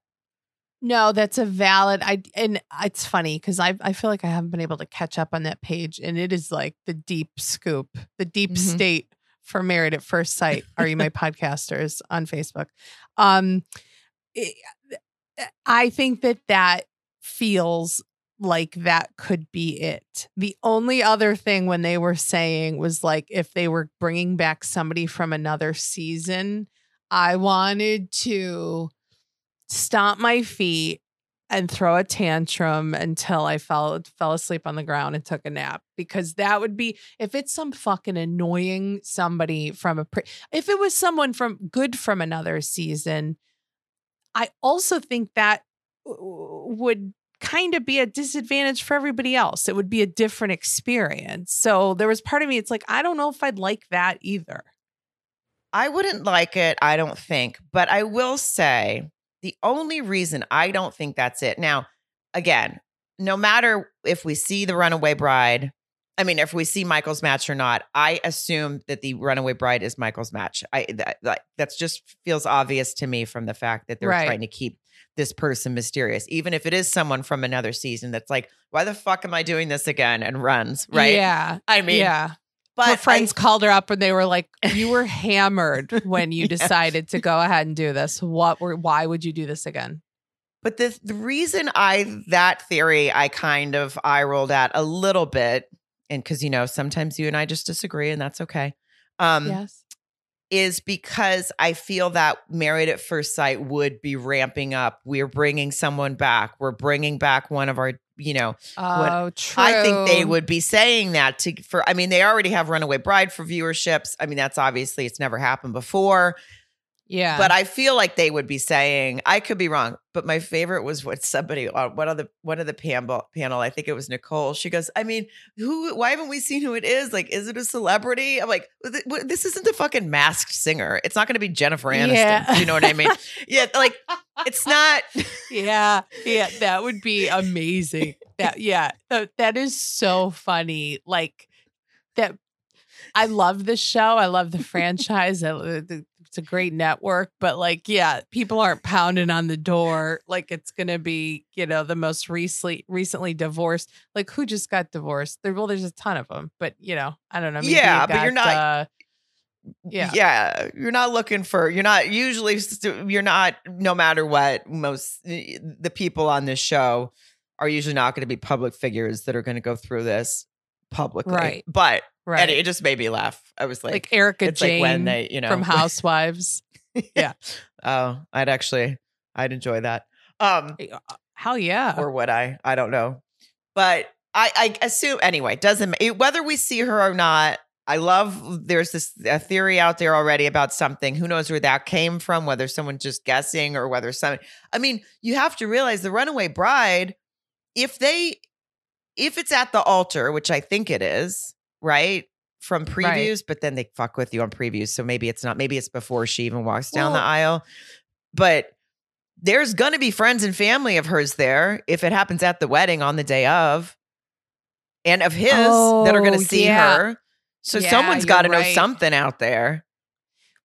No, that's a valid. I and it's funny because I I feel like I haven't been able to catch up on that page, and it is like the deep scoop, the deep Mhm. state for Married at First Sight. Are you my podcasters on Facebook? Um, it- Eh, I think that that feels like that could be it. The only other thing when they were saying was like if they were bringing back somebody from another season, I wanted to stomp my feet and throw a tantrum until I fell fell asleep on the ground and took a nap because that would be if it's some fucking annoying somebody from a pre- if it was someone from good from another season I also think that would kind of be a disadvantage for everybody else it would be a different experience so there was part of me it's like I don't know if I'd like that either I wouldn't like it, I don't think. But I will say the only reason I don't think that's it. Now, again, no matter if we see the runaway bride, I mean, if we see Michael's match or not, I assume that the runaway bride is Michael's match. I that, that that's just feels obvious to me from the fact that they're Right. trying to keep this person mysterious, even if it is someone from another season. That's like, why the fuck am I doing this again? And runs right. yeah I mean, yeah but her I- friends called her up and they were like, "You were hammered when you Yeah. decided to go ahead and do this. What were? Why would you do this again?" But the the reason I that theory I kind of eye rolled at a little bit, and because you know sometimes you and I just disagree, and that's okay. Um, yes. is because I feel that Married at First Sight would be ramping up. We're bringing someone back. We're bringing back one of our, you know, Oh, true. I think they would be saying that to for. I mean, they already have Runaway Bride for viewerships. I mean, that's obviously it's never happened before. Yeah. But I feel like they would be saying, I could be wrong, but my favorite was what somebody on one of the one of the panel panel, I think it was Nicole. She goes, I mean, who? Why haven't we seen who it is? Like, is it a celebrity? I'm like, this isn't the fucking masked singer. It's not going to be Jennifer Aniston. Yeah. You know what I mean? yeah, like it's not. yeah, yeah, that would be amazing. That yeah, that, is so funny. Like that. I love the show. I love the franchise. I, the, it's a great network, but like, yeah, people aren't pounding on the door like it's gonna be, you know, the most recently recently divorced. Like, who just got divorced? There, well, there's a ton of them, but you know, I don't know. maybe Yeah, you but you're not- Uh, yeah, yeah you're not looking for you're not usually you're not no matter what most the people on this show are usually not going to be public figures that are going to go through this publicly Right. but right. and it just made me laugh i was like, like, Erika it's Jayne like when they you know from Housewives. yeah. oh i'd actually i'd enjoy that um Uh, Hell yeah. or would i i don't know but i i assume anyway doesn't ma- whether we see her or not I love there's this a theory out there already about something. Who knows where that came from, whether someone's just guessing or whether some I mean, you have to realize the runaway bride, if they if it's at the altar, which I think it is, right? From previews, but then they fuck with you on previews. So maybe it's not, maybe it's before she even walks down the aisle. But there's gonna be friends and family of hers there if it happens at the wedding on the day of. And of his that are gonna Oh, see yeah. her. So Yeah, someone's got to you're know something out there.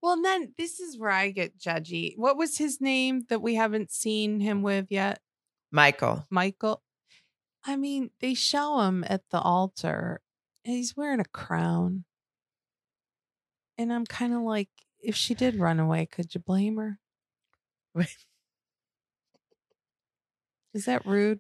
Well, and then this is where I get judgy. What was his name that we haven't seen him with yet? Michael. Michael. I mean, they show him at the altar and he's wearing a crown. And I'm kind of like, if she did run away, could you blame her? Is that rude?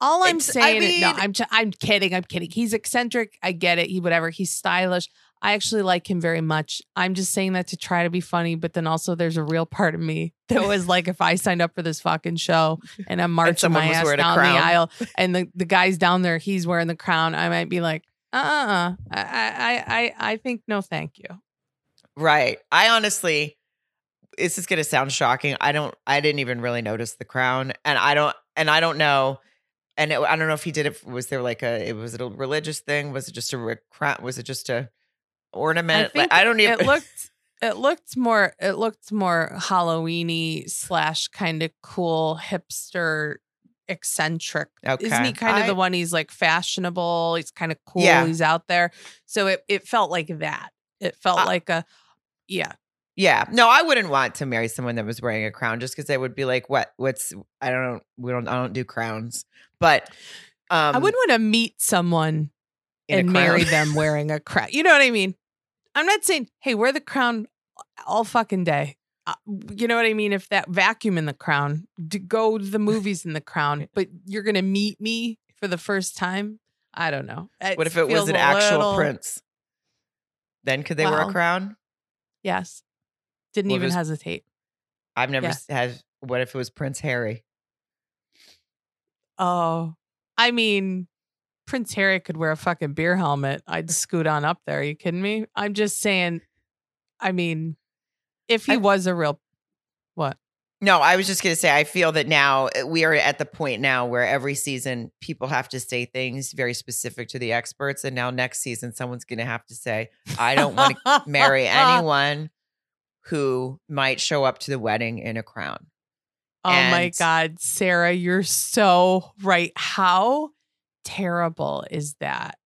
All I'm It's- I saying, is, no, I'm, I'm kidding. I'm kidding. He's eccentric. I get it. He whatever. He's stylish. I actually like him very much. I'm just saying that to try to be funny, but then also there's a real part of me that was like, if I signed up for this fucking show and I'm marching someone my ass down the aisle, and the, the guy's down there, he's wearing the crown, I might be like, uh uh uh. I, I, I, I think no, thank you. Right. I honestly, this is going to sound shocking. I don't, I didn't even really notice the crown. And I don't, and I don't know. And it, I don't know if he did it. Was there like a, it was it a religious thing? Was it just a crown? Was it just a ornament? I Like, I don't even, It looked it looked more it looked more Halloweeny slash kind of cool hipster eccentric. okay. Isn't he kind of I- the one he's like fashionable? He's kind of cool. Yeah. He's out there. So it, it felt like that. It felt I- like a yeah. Yeah. No, I wouldn't want to marry someone that was wearing a crown just because they would be like, what, what's, I don't. We don't, I don't do crowns. But, um, I wouldn't want to meet someone and marry them wearing a crown. You know what I mean? I'm not saying, hey, wear the crown all fucking day. Uh, you know what I mean? If that vacuum in the crown, to go to the movies in the crown, but you're gonna meet me for the first time. I don't know. What if it was an actual little- prince? Then could they wear a crown? Yes. Didn't Well, even there's- hesitate. I've never yeah. had. What if it was Prince Harry? Oh, I mean, Prince Harry could wear a fucking beer helmet. I'd scoot on up there. Are you kidding me? I'm just saying. I mean, if he I- was a real, what? No, I was just going to say, I feel that now uh, we are at the point now where every season people have to say things very specific to the experts. And now next season, someone's going to have to say, I don't want to marry anyone who might show up to the wedding in a crown. Oh my God, Sarah, you're so right. How terrible is that?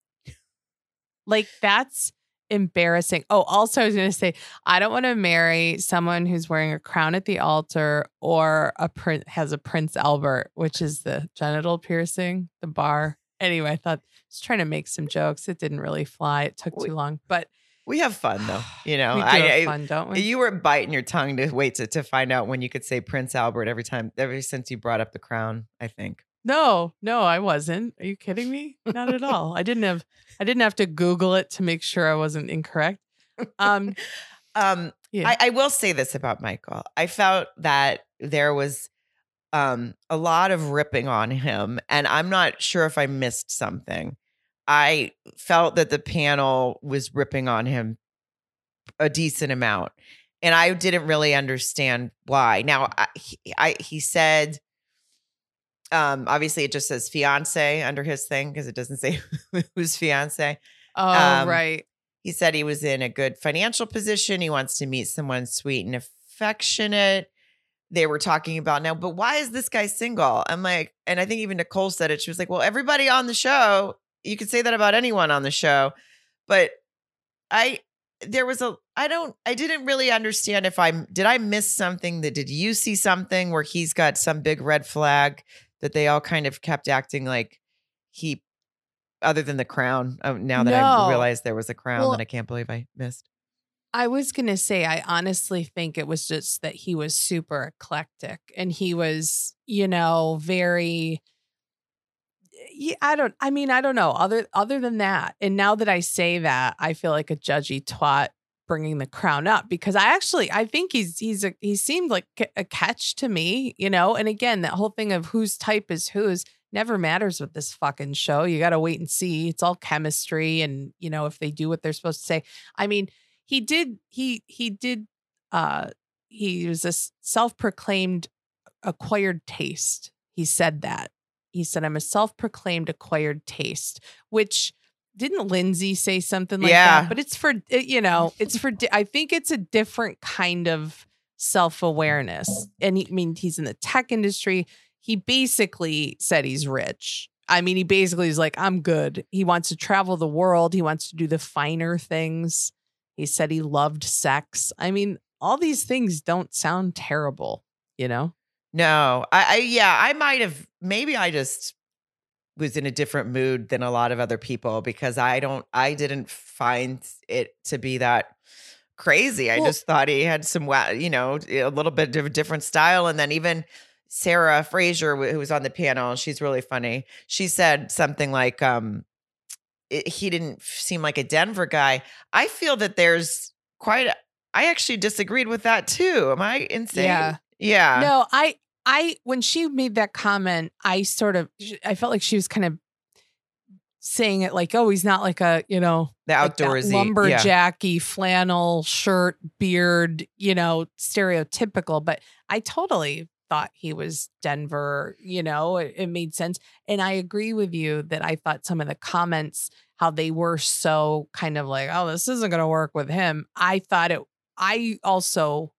Like, that's embarrassing. Oh, also, I was going to say, I don't want to marry someone who's wearing a crown at the altar or a prin- has a Prince Albert, which is the genital piercing, the bar. Anyway, I thought I was trying to make some jokes. It didn't really fly. It took too long, but We have fun though, you know. we do I, have fun, don't we? you were biting your tongue to wait to, to find out when you could say Prince Albert every time, ever since you brought up the crown. I think. No, no, I wasn't. Are you kidding me? Not at all. I didn't have I didn't have to Google it to make sure I wasn't incorrect. Um Um, Yeah. I, I will say this about Michael. I felt that there was um a lot of ripping on him, and I'm not sure if I missed something. I felt that the panel was ripping on him a decent amount. and I didn't really understand why. Now, I, I he said, um, obviously it just says fiance under his thing because it doesn't say who's fiance. Oh, Um, right. He said he was in a good financial position. He wants to meet someone sweet and affectionate. They were talking about now, but why is this guy single? I'm like, and I think even Nicole said it. She was like, well, everybody on the show, you could say that about anyone on the show, but I, there was a, I don't, I didn't really understand if I, did I miss something that, did you see something where he's got some big red flag that they all kind of kept acting like he, other than the crown, oh, now that I No. realized there was a crown Well, that I can't believe I missed. I was going to say, I honestly think it was just that he was super eclectic and he was, you know, very. Yeah, I don't. I mean, I don't know. Other other than that, and now that I say that, I feel like a judgy twat bringing the crown up because I actually I think he's he's a he seemed like a catch to me, you know. And again, that whole thing of whose type is whose never matters with this fucking show. You got to wait and see. It's all chemistry, and you know if they do what they're supposed to say. I mean, he did he he did uh he was a self-proclaimed acquired taste he said that he said i'm a self-proclaimed acquired taste which didn't lindsay say something like Yeah. that but it's for you know it's for i think it's a different kind of self-awareness and he, i mean he's in the tech industry he basically said he's rich I mean, he basically is like, I'm good. He wants to travel the world. He wants to do the finer things. He said he loved sex. I mean, all these things don't sound terrible, you know? No, I, I yeah, I might have maybe I just was in a different mood than a lot of other people because I don't I didn't find it to be that crazy. I Well- just thought he had some you know, a little bit of a different style and then even Sarah Fraser who was on the panel, she's really funny. She said something like um it, he didn't seem like a Denver guy. I feel that there's quite a, I actually disagreed with that too. Am I insane? Yeah. Yeah. No, I, I, when she made that comment, I sort of, I felt like she was kind of saying it like, oh, he's not like a, you know, the like outdoorsy yeah. lumberjacky flannel shirt, beard, you know, stereotypical. But I totally thought he was Denver, you know, it, it made sense. And I agree with you that I thought some of the comments, how they were so kind of like, oh, this isn't going to work with him. I thought it, I also,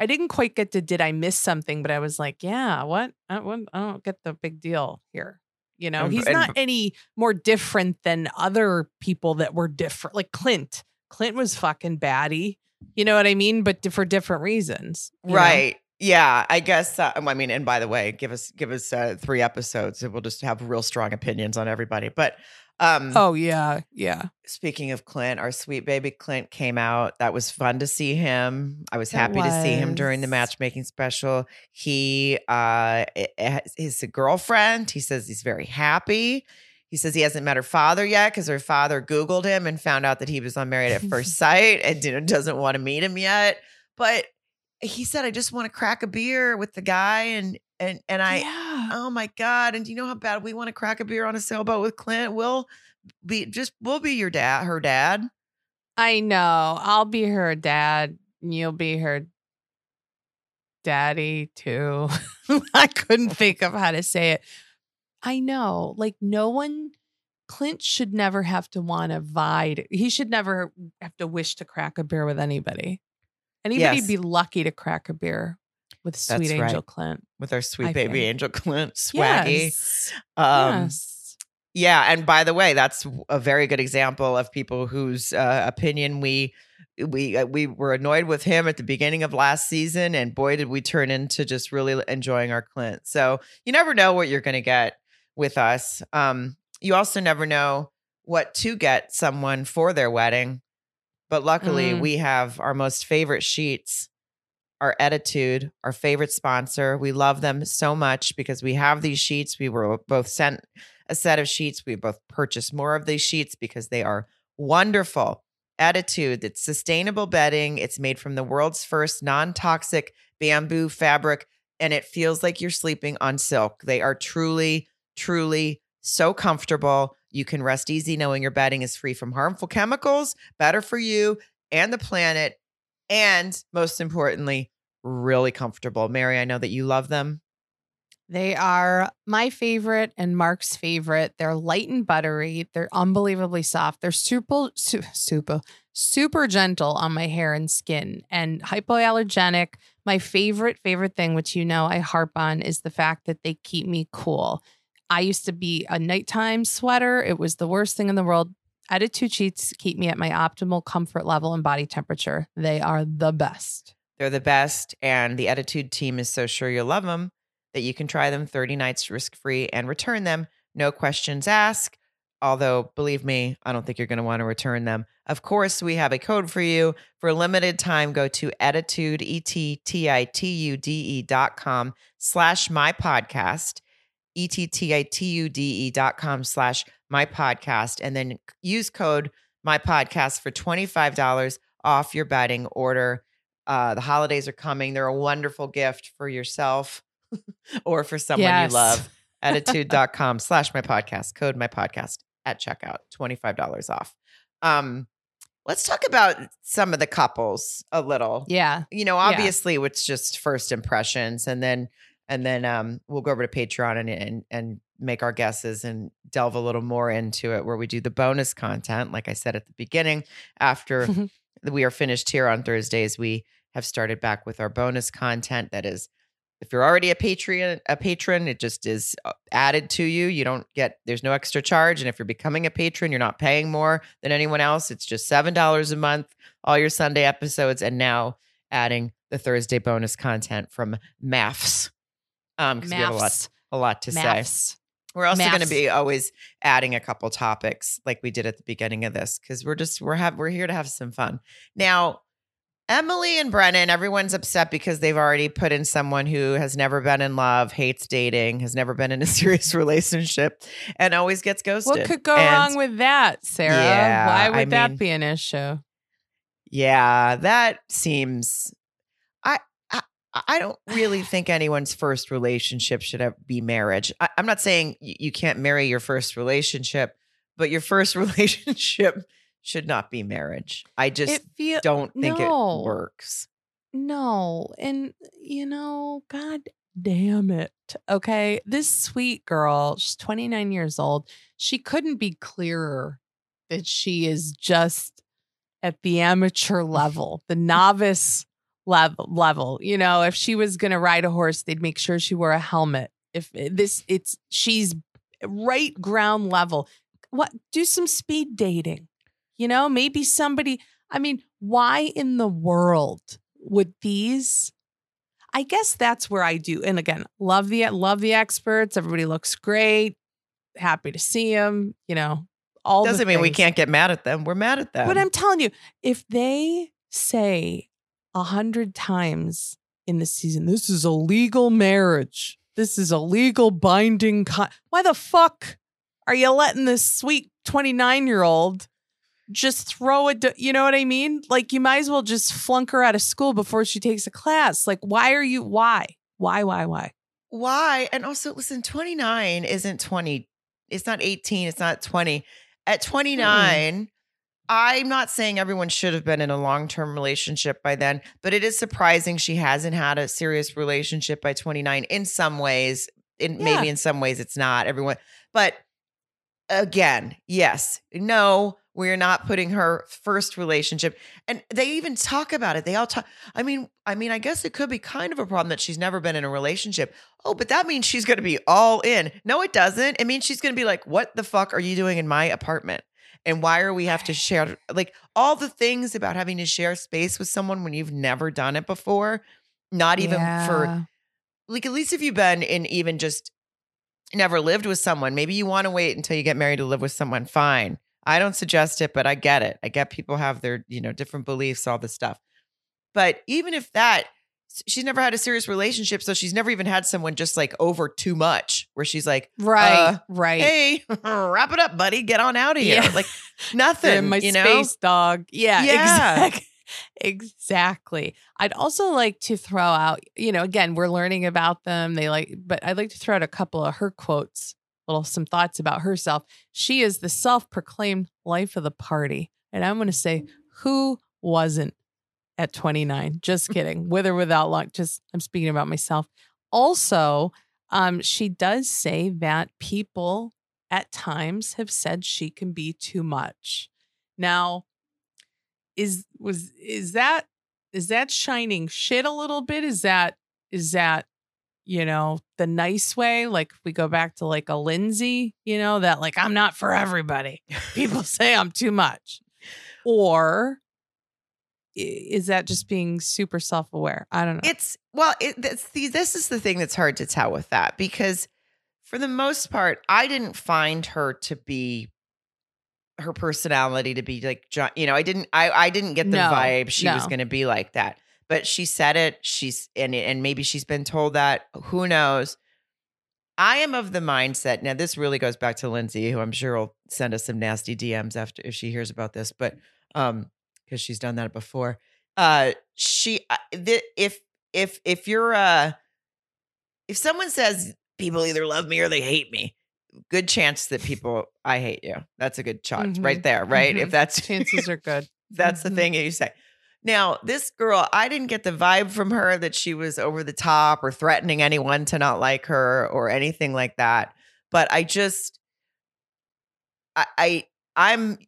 I didn't quite get to, did I miss something? But I was like, yeah, what? I, what? I don't get the big deal here. You know, And- he's and- not any more different than other people that were different. Like Clint. Clint was fucking batty. You know what I mean? But for different reasons. you know? Right. Yeah, I guess. Uh, I mean, and by the way, give us give us uh, three episodes, and we'll just have real strong opinions on everybody. But um, Oh yeah, yeah. speaking of Clint, our sweet baby Clint came out. That was fun to see him. I was It happy to see him during the matchmaking special. He uh, his girlfriend. He says he's very happy. He says he hasn't met her father yet because her father Googled him and found out that he was unmarried at First Sight and didn't- doesn't want to meet him yet. But he said, "I just want to crack a beer with the guy," and and and I, yeah. oh my god! And do you know how bad we want to crack a beer on a sailboat with Clint? We'll be just we'll be your dad, her dad. I know. I'll be her dad. and You'll be her daddy too. I couldn't think of how to say it. I know. Like no one Clint should never have to want to vie. He should never have to wish to crack a beer with anybody. Anybody'd Yes. be lucky to crack a beer with Sweet That's Angel right. Clint. with our sweet I baby think. angel Clint Swaggy. Yes. Um, yes. Yeah, and by the way, that's a very good example of people whose uh, opinion we we uh, we were annoyed with him at the beginning of last season, and boy, did we turn into just really enjoying our Clint. So you never know what you're going to get with us. Um, you also never know what to get someone for their wedding, but luckily Mm. we have our most favorite sheets. Our Ettitude, our favorite sponsor. We love them so much because we have these sheets. We were both sent a set of sheets. We both purchased more of these sheets because they are wonderful. Ettitude, it's sustainable bedding. It's made from the world's first non toxic bamboo fabric, and it feels like you're sleeping on silk. They are truly, truly so comfortable. You can rest easy knowing your bedding is free from harmful chemicals, better for you and the planet. And most importantly, really comfortable. Mary, I know that you love them. They are my favorite and Mark's favorite. They're light and buttery. They're unbelievably soft. They're super, su- super, super gentle on my hair and skin and hypoallergenic. My favorite, favorite thing, which you know I harp on, is the fact that they keep me cool. I used to be a nighttime sweater. It was the worst thing in the world. Ettitude sheets keep me at my optimal comfort level and body temperature. They are the best. They're the best. And the Ettitude team is so sure you'll love them that you can try them 30 nights risk free and return them. No questions asked. Although, believe me, I don't think you're going to want to return them. Of course, we have a code for you. For a limited time, go to Ettitude, E-T-T-I-T-U-D-E dot com slash my podcast, E-T-T-I-T-U-D-E dot com slash my podcast, and then use code my podcast for $25 off your bedding order. Uh, the holidays are coming. They're a wonderful gift for yourself or for someone Yes. you love. Ettitude.com slash my podcast, code my podcast at checkout, $25 off. Um, let's talk about some of the couples a little. Yeah. You know, obviously it's just first impressions and then and then um we'll go over to Patreon and and and make our guesses and delve a little more into it where we do the bonus content like I said at the beginning after we are finished here on Thursdays we have started back with our bonus content that is if you're already a patreon a patron it just is uh, added to you you don't get there's no extra charge and if you're becoming a patron you're not paying more than anyone else it's just seven dollars a month all your sunday episodes and now adding the thursday bonus content from MAFS um because we have a lot a lot to say MAFS. we're also going to be always adding a couple topics like we did at the beginning of this because we're just we're have we're here to have some fun. Now, Emily and Brennan, everyone's upset because they've already put in someone who has never been in love, hates dating, has never been in a serious relationship, and always gets ghosted. What could go And wrong with that, Sarah? Yeah, Why would I that mean- be an issue? Yeah, that seems. I don't really think anyone's first relationship should have, be marriage. I, I'm not saying you, you can't marry your first relationship, but your first relationship should not be marriage. I just feel don't think no. it works. no, and you know, God damn it. Okay, this sweet girl, she's 29 years old. She couldn't be clearer that she is just at the amateur level, the novice level. Level, you know, if she was going to ride a horse, they'd make sure she wore a helmet. If eh, this, it's she's right ground level. What? Do some speed dating. You know, maybe somebody. I mean, why in the world would these? I guess that's where I do. And again, love the love the experts. Everybody looks great. Happy to see them. You know, all Doesn't mean we can't get mad at them. We're mad at them. But I'm telling you, if they say a hundred times in the season, this is a legal marriage. This is a legal binding. Con-. Why the fuck are you letting this sweet 29 year old just throw it? You know what I mean? Like you might as well just flunk her out of school before she takes a class. Like, why are you? Why? Why? Why? Why? why? And also, listen, 29 isn't 20. It's not 18. It's not 20. At 29, I'm not saying everyone should have been in a long term relationship by then, but it is surprising she hasn't had a serious relationship by 29 in some ways. In Yeah. maybe in some ways it's not everyone. But again, yes, no, we're not putting her first relationship. And they even talk about it. They all talk. I mean, I mean, I guess it could be kind of a problem that she's never been in a relationship. Oh, but that means she's going to be all in. No, it doesn't. It means she's going to be like, "What the fuck are you doing in my apartment?" And why are we have to share like all the things about having to share space with someone when you've never done it before? Not even for like at least if you've been in even just never lived with someone, maybe you want to wait until you get married to live with someone. Fine. I don't suggest it, but I get it. I get people have their, you know, different beliefs, all this stuff. But even if that, she's never had a serious relationship, so she's never even had someone just like over too much, where she's like, Right. Uh, right. "Hey, wrap it up, buddy, get on out of here." Yeah. Like nothing, in my you know. space dog. Yeah, Yeah. exactly. Exactly. I'd also like to throw out, you know, again, we're learning about them. They like, but I'd like to throw out a couple of her quotes, little some thoughts about herself. She is the self-proclaimed life of the party. And I'm going to say, who wasn't? At 29. Just kidding. With or without luck. Just I'm speaking about myself. Also, um, she does say that people at times have said she can be too much. Now, is was is that is that shining shit a little bit? Is that is that you know the nice way? Like we go back to like a Lindsay, you know that like I'm not for everybody. People say I'm too much, or is that just being super self aware? I don't know. It's well, it, that's the, this is the thing that's hard to tell with that because for the most part, I didn't find her to be her personality to be like John. You know, I didn't. I I didn't get the No, vibe she was going to be like that. But she said it. She's and and maybe she's been told that. Who knows? I am of the mindset. Now, this really goes back to Lindsay, who I'm sure will send us some nasty DMs after if she hears about this, but um, because she's done that before. Uh, she the, if if if you're uh if someone says people either love me or they hate me, good chance that people I hate you. That's a good shot Mhm, right there, right? mhm. If that's Chances are good. that's the Mhm. thing that you say. Now, this girl, I didn't get the vibe from her that she was over the top or threatening anyone to not like her or anything like that. But I just, I, I I'm,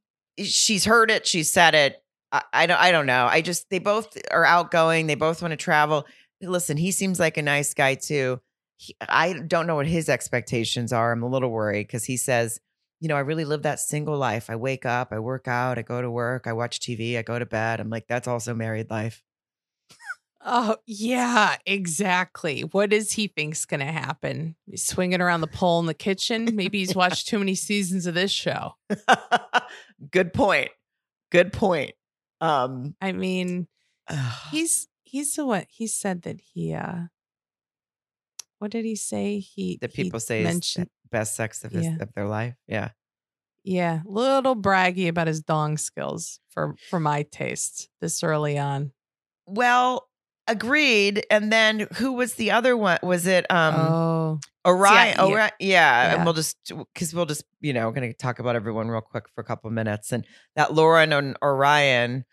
she's heard it, she said it. I, I don't, I don't know. I just, they both are outgoing. They both want to travel. Listen, he seems like a nice guy too. He, I don't know what his expectations are. I'm a little worried because he says, you know, I really live that single life. I wake up, I work out, I go to work, I watch TV, I go to bed. I'm like, that's also married life. Oh, yeah, exactly. What does he think's going to happen? He's swinging around the pole in the kitchen. Maybe he's watched too many seasons of this show. Good point. Good point. Um, I mean, he's he's the what he said that he uh what did he say? He that he people say is mentioned best sex of, his, Yeah. of their life. Yeah. yeah, little braggy about his dong skills for for my taste this early on. Well, agreed. And then who was the other one? Was it um oh, Orion? yeah. Orion? Yeah. Yeah. And we'll just because we'll just you know going to talk about everyone real quick for a couple minutes. And that Lauren and Orion,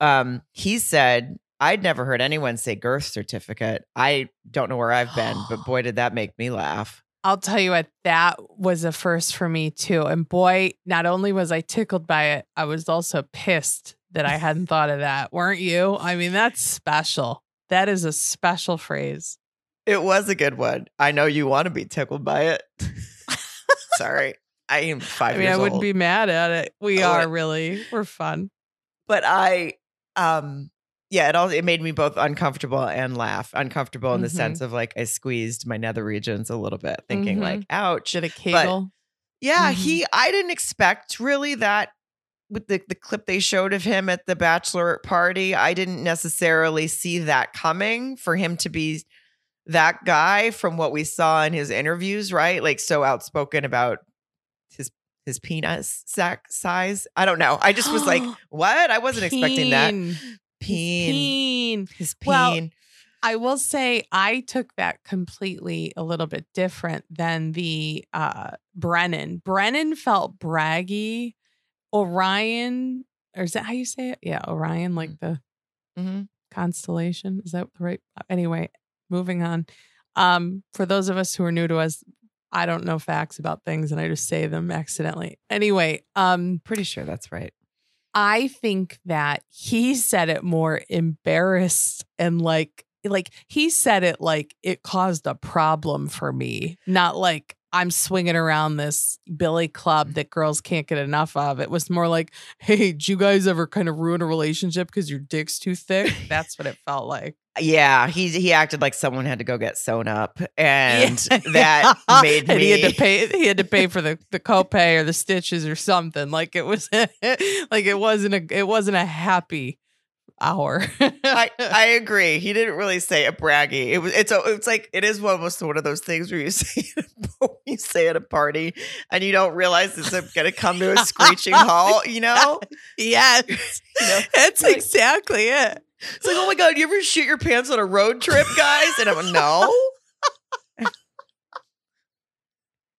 um, he said. I'd never heard anyone say girth certificate. I don't know where I've been, but boy, did that make me laugh. I'll tell you what, that was a first for me too. And boy, not only was I tickled by it, I was also pissed that I hadn't thought of that. Weren't you? I mean, that's special. That is a special phrase. It was a good one. I know you want to be tickled by it. Sorry. I am five I mean, I wouldn't old. be mad at it. We I are really, we're fun. but I um yeah, it all it made me both uncomfortable and laugh. Uncomfortable in the sense of like I squeezed my nether regions a little bit, thinking Mhm. like, ouch. Did a kegel? Yeah, Mhm. he I didn't expect really that with the, the clip they showed of him at the bachelorette party. I didn't necessarily see that coming for him to be that guy from what we saw in his interviews, right? Like so outspoken about his his penis sack size. I don't know. I just was like, what? I wasn't expecting that. Peen. Peen. Peen. His Well. I will say I took that completely a little bit different than the uh Brennan. Brennan felt braggy. Orion, or is that how you say it? Yeah, Orion, like the Mhm. constellation. Is that the right? Anyway, moving on. Um, for those of us who are new to us, I don't know facts about things and I just say them accidentally. Anyway, um, Pretty sure that's right. I think that he said it more embarrassed and like like he said it like it caused a problem for me, not like I'm swinging around this billy club mm-hmm. that girls can't get enough of. It was more like, "Hey, did you guys ever kind of ruin a relationship because your dick's too thick?" That's what it felt like. Yeah, he he acted like someone had to go get sewn up, and Yeah. that made and me. he had to pay he had to pay for the the copay or the stitches or something like it was like it wasn't a it wasn't a happy hour I, I agree. He didn't really say a braggy. It was it's a, it's like it is almost one of those things where you say you say at a party and you don't realize it's going to come to a screeching halt. You know, yes You know, that's like- exactly it it's like oh my god, you ever shoot your pants on a road trip, guys? And I'm like, no.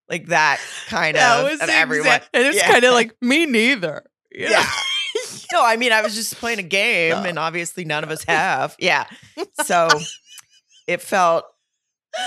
Like that kind that of, was and everyone. and it's Yeah. kind of like me neither you know? Yeah. No, I mean I was just playing a game, and obviously none of us have. Yeah, so it felt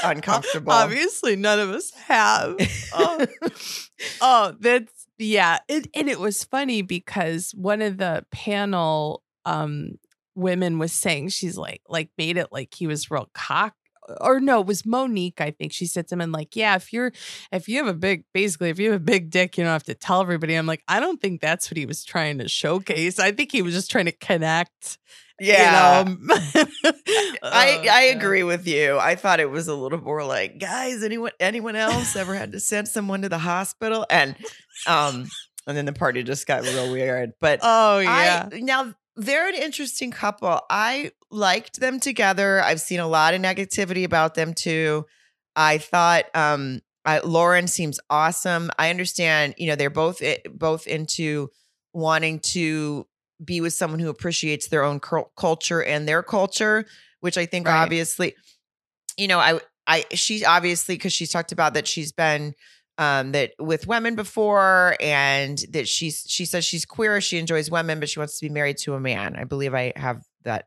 uncomfortable. Obviously, none of us have. Oh, oh that's yeah. It, and it was funny because one of the panel um women was saying she's like like made it like he was real cock or no, it was Monique. I think she said to him and like, "Yeah, if you're if you have a big basically if you have a big dick, you don't have to tell everybody." I'm like, I don't think that's what he was trying to showcase. I think he was just trying to connect. Yeah, you know? I I Oh, God. agree with you. I thought it was a little more like, guys, anyone anyone else ever had to send someone to the hospital? And um, and then the party just got real weird. But Oh yeah. I now they're an interesting couple. I liked them together. I've seen a lot of negativity about them too. I thought um I, Lauren seems awesome. I understand, you know, they're both i- both into wanting to be with someone who appreciates their own cul- culture and their culture, which I think Right. obviously, you know, I I she obviously because she's talked about that she's been um that with women before and that she's she says she's queer she enjoys women but she wants to be married to a man i believe i have that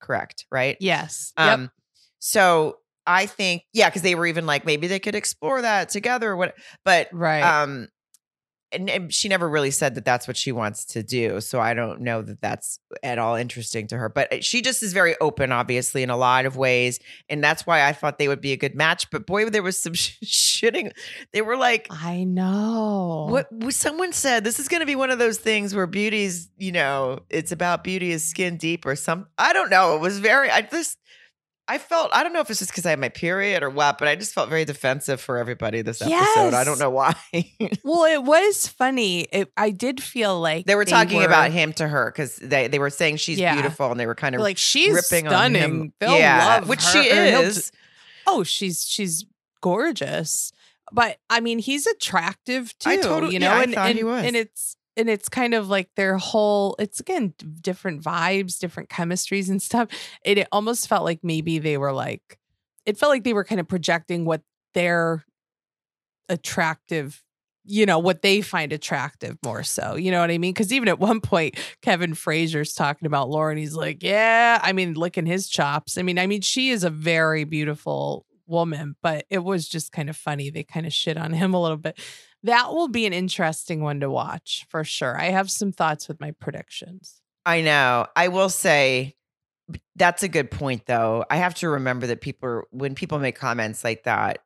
correct right yes. Yep. um so i think yeah because they were even like maybe they could explore that together what but Right. um and, and she never really said that that's what she wants to do so i don't know that that's at all interesting to her but uh, she just is very open obviously in a lot of ways and that's why i thought they would be a good match but boy there was some shitting they were like I know. what, what someone said this is going to be one of those things where beauty's you know it's about beauty is skin deep or some i don't know it was very i just i felt i don't know if it's just because i had my period or what but i just felt very defensive for everybody this episode i don't know why Well, it was funny. It, I did feel like they were talking were- about him to her because they, they were saying she's Yeah. beautiful and they were kind of Like she's ripping stunning. on him They'll yeah love which her, she is oh, she's she's gorgeous. But I mean, he's attractive too. I totally- you know, yeah, I and, thought and, he was. and it's and it's kind of like their whole. It's again different vibes, different chemistries and stuff. It, it almost felt like maybe they were like, it felt like they were kind of projecting what their attractive you know what they find attractive more so you know what i mean because even at one point kevin frazier's talking about lauren he's like yeah i mean licking his chops i mean i mean she is a very beautiful woman but it was just kind of funny they kind of shit on him a little bit that will be an interesting one to watch for sure i have some thoughts with my predictions I know. I will say that's a good point though. I have to remember that people when people make comments like that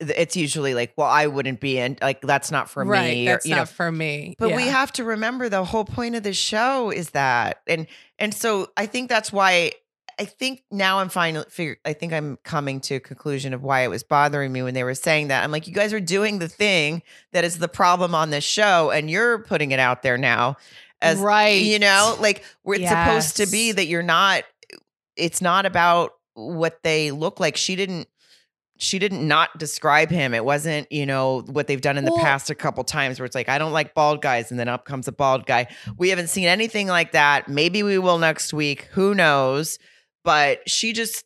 uh, it's usually like, well, I wouldn't be in like that's not for right me or that's you not know. for me But we have to remember the whole point of the show is that and and so I think that's why I think now I'm finally figure I think I'm coming to a conclusion of why it was bothering me when they were saying that. I'm like, you guys are doing the thing that is the problem on this show, and you're putting it out there now as right you know, like where it's supposed to be that you're not it's not about what they look like. She didn't she didn't not describe him. It wasn't, you know, what they've done in the Well- past a couple times where it's like, I don't like bald guys, and then up comes a bald guy. We haven't seen anything like that. Maybe we will next week. Who knows? But she just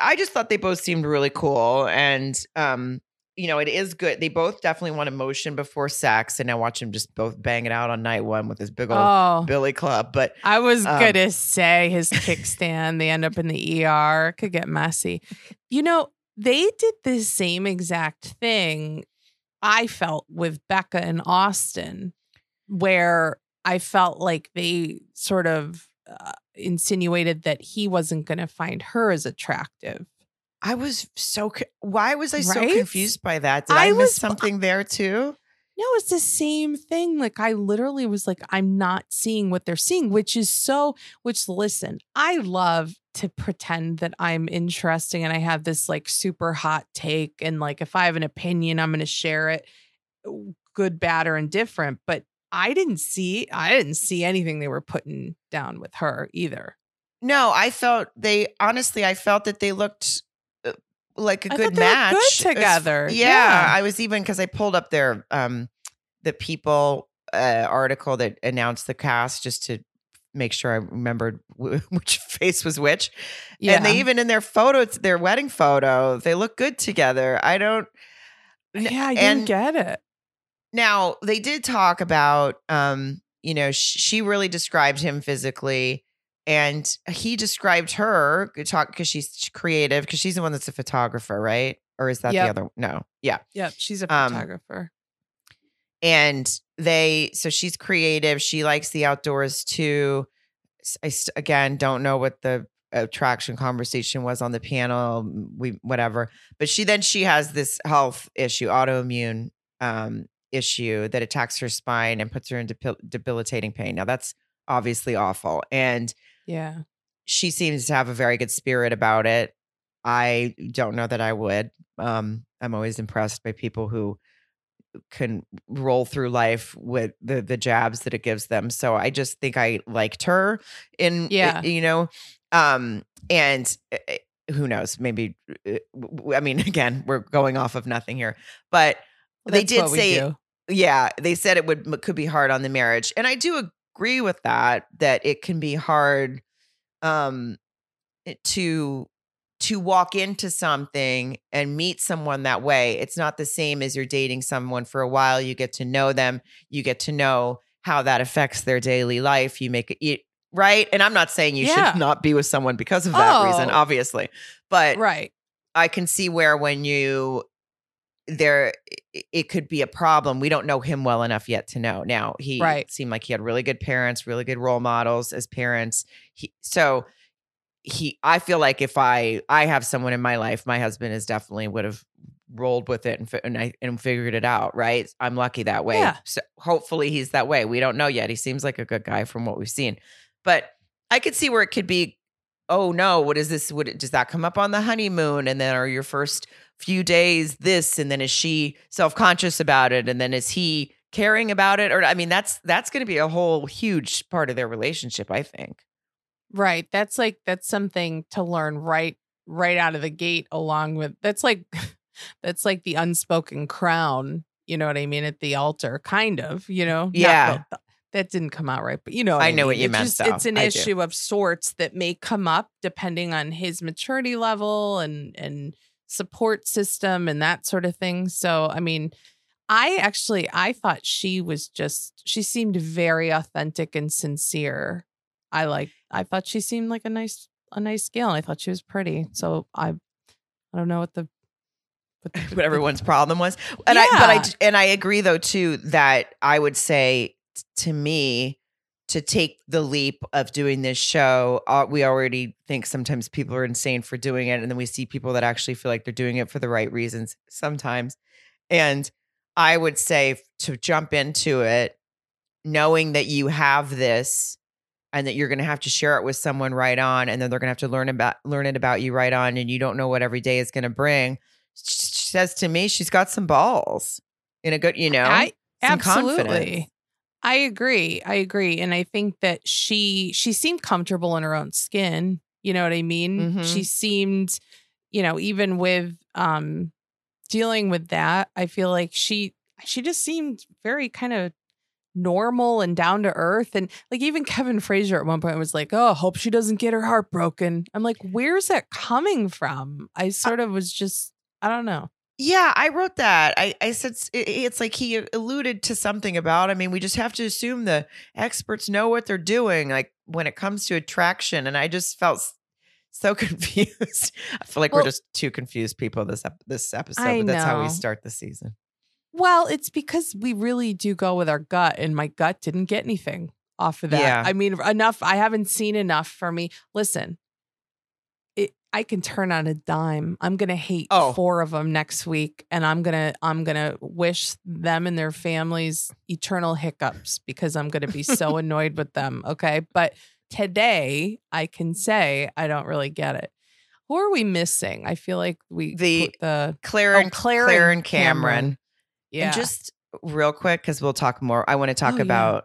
I just thought they both seemed really cool. And um, you know, it is good. They both definitely want emotion before sex. And I watch them just both bang it out on night one with this big old oh Billy Club. But I was Um, gonna say his kickstand. they end up in the ER. It could get messy. You know, they did the same exact thing. I felt with Becca and Austin, where I felt like they sort of uh, insinuated that he wasn't going to find her as attractive. I was so why was I so confused by that? Did I I, miss was- something there too? No, it's the same thing. Like I literally was like, I'm not seeing what they're seeing, which is so. Which listen, I love to pretend that I'm interesting and I have this like super hot take, and like if I have an opinion, I'm going to share it, good, bad, or indifferent. But I didn't see, I didn't see anything they were putting down with her either. No, I felt they honestly I felt that they looked uh, like a I good they match good together. yeah, Yeah. I was even because I pulled up their um the people uh, article that announced the cast just to make sure I remembered w- which face was which. Yeah, And they even in their photo, it's their wedding photo, they look good together. I don't yeah, I didn't get it. Now they did talk about um you know, sh- she really described him physically and he described her talk because she's creative because she's the one that's a photographer, right? Or is that Yep. the other? No, yeah. yeah, she's a Um, photographer. And they, so she's creative. She likes the outdoors too. I st- again don't know what the attraction conversation was on the panel. We whatever, but she then she has this health issue, autoimmune um, issue that attacks her spine and puts her in debil- debilitating pain. Now that's obviously awful, and yeah. she seems to have a very good spirit about it. I don't know that I would. Um, I'm always impressed by people who can roll through life with the the jabs that it gives them. So I just think I liked her in Yeah. you know um and uh, uh, who knows maybe I mean again we're going off of nothing here but Well, they did say yeah they said it would could be hard on the marriage and i do agree with that that it can be hard um to to walk into something and meet someone that way it's not the same as you're dating someone for a while you get to know them you get to know how that affects their daily life you make it you, right and i'm not saying you Yeah. should not be with someone because of that reason Oh. obviously but right. I can see where when you there it could be a problem. We don't know him well enough yet to know. Now he Right. seemed like he had really good parents, really good role models as parents. He so he I feel like if I I have someone in my life, my husband is definitely would have rolled with it and and, I, and figured it out. Right? I'm lucky that way. Yeah. So hopefully he's that way. We don't know yet. He seems like a good guy from what we've seen, but I could see where it could be. Oh no! What is this? Would it, does that come up on the honeymoon? And then are your first few days this? And then is she self conscious about it? And then is he caring about it? Or I mean, that's that's going to be a whole huge part of their relationship. I think. Right. That's like that's something to learn right right out of the gate along with that's like that's like the unspoken crown, you know what I mean, at the altar kind of, you know. Yeah. that, that didn't come out right, but you know I I, know what you It's meant, just- though. It's an I do. issue of sorts that may come up depending on his maturity level and and support system and that sort of thing. So, I mean, I actually I thought she was just she seemed very authentic and sincere. I like I thought she seemed like a nice a nice gal and I thought she was pretty. So I I don't know what the what, the- what everyone's problem was. And I but I and I agree though too that I would say to me to take the leap of doing this show, uh, we already think sometimes people are insane for doing it, and then we see people that actually feel like they're doing it for the right reasons sometimes. And I would say to jump into it, knowing that you have this and that you're going to have to share it with someone right on and then they're going to have to learn about learn it about you right on and you don't know what every day is going to bring she says to me she's got some balls in a good you know I some absolutely. confidence. I agree. I agree. And I think that she she seemed comfortable in her own skin. You know what I mean? Mhm. She seemed, you know, even with um dealing with that, I feel like she she just seemed very kind of normal and down to earth. And like even Kevin Frazier at one point was like, Oh, hope she doesn't get her heart broken. I'm like, where's that coming from? I sort of was just I don't know. Yeah i wrote that i i said it's like he alluded to something about i mean we just have to assume the experts know what they're doing like when it comes to attraction and i just felt so confused i feel like Well- we're just two confused people this ep- this episode I but that's how we start the season Well, it's because we really do go with our gut, and my gut didn't get anything off of that. Yeah. I mean, enough. I haven't seen enough for me. Listen, I can turn on a dime. I'm gonna hate Oh. four of them next week, and I'm gonna I'm gonna wish them and their families eternal hiccups because I'm gonna be so annoyed with them. Okay, but today I can say I don't really get it. Who are we missing? I feel like we The- the um, claire Oh, and Claire claire, and cameron. Cameron. yeah. And just real quick, because we'll talk more. I want to talk Oh, yeah. about.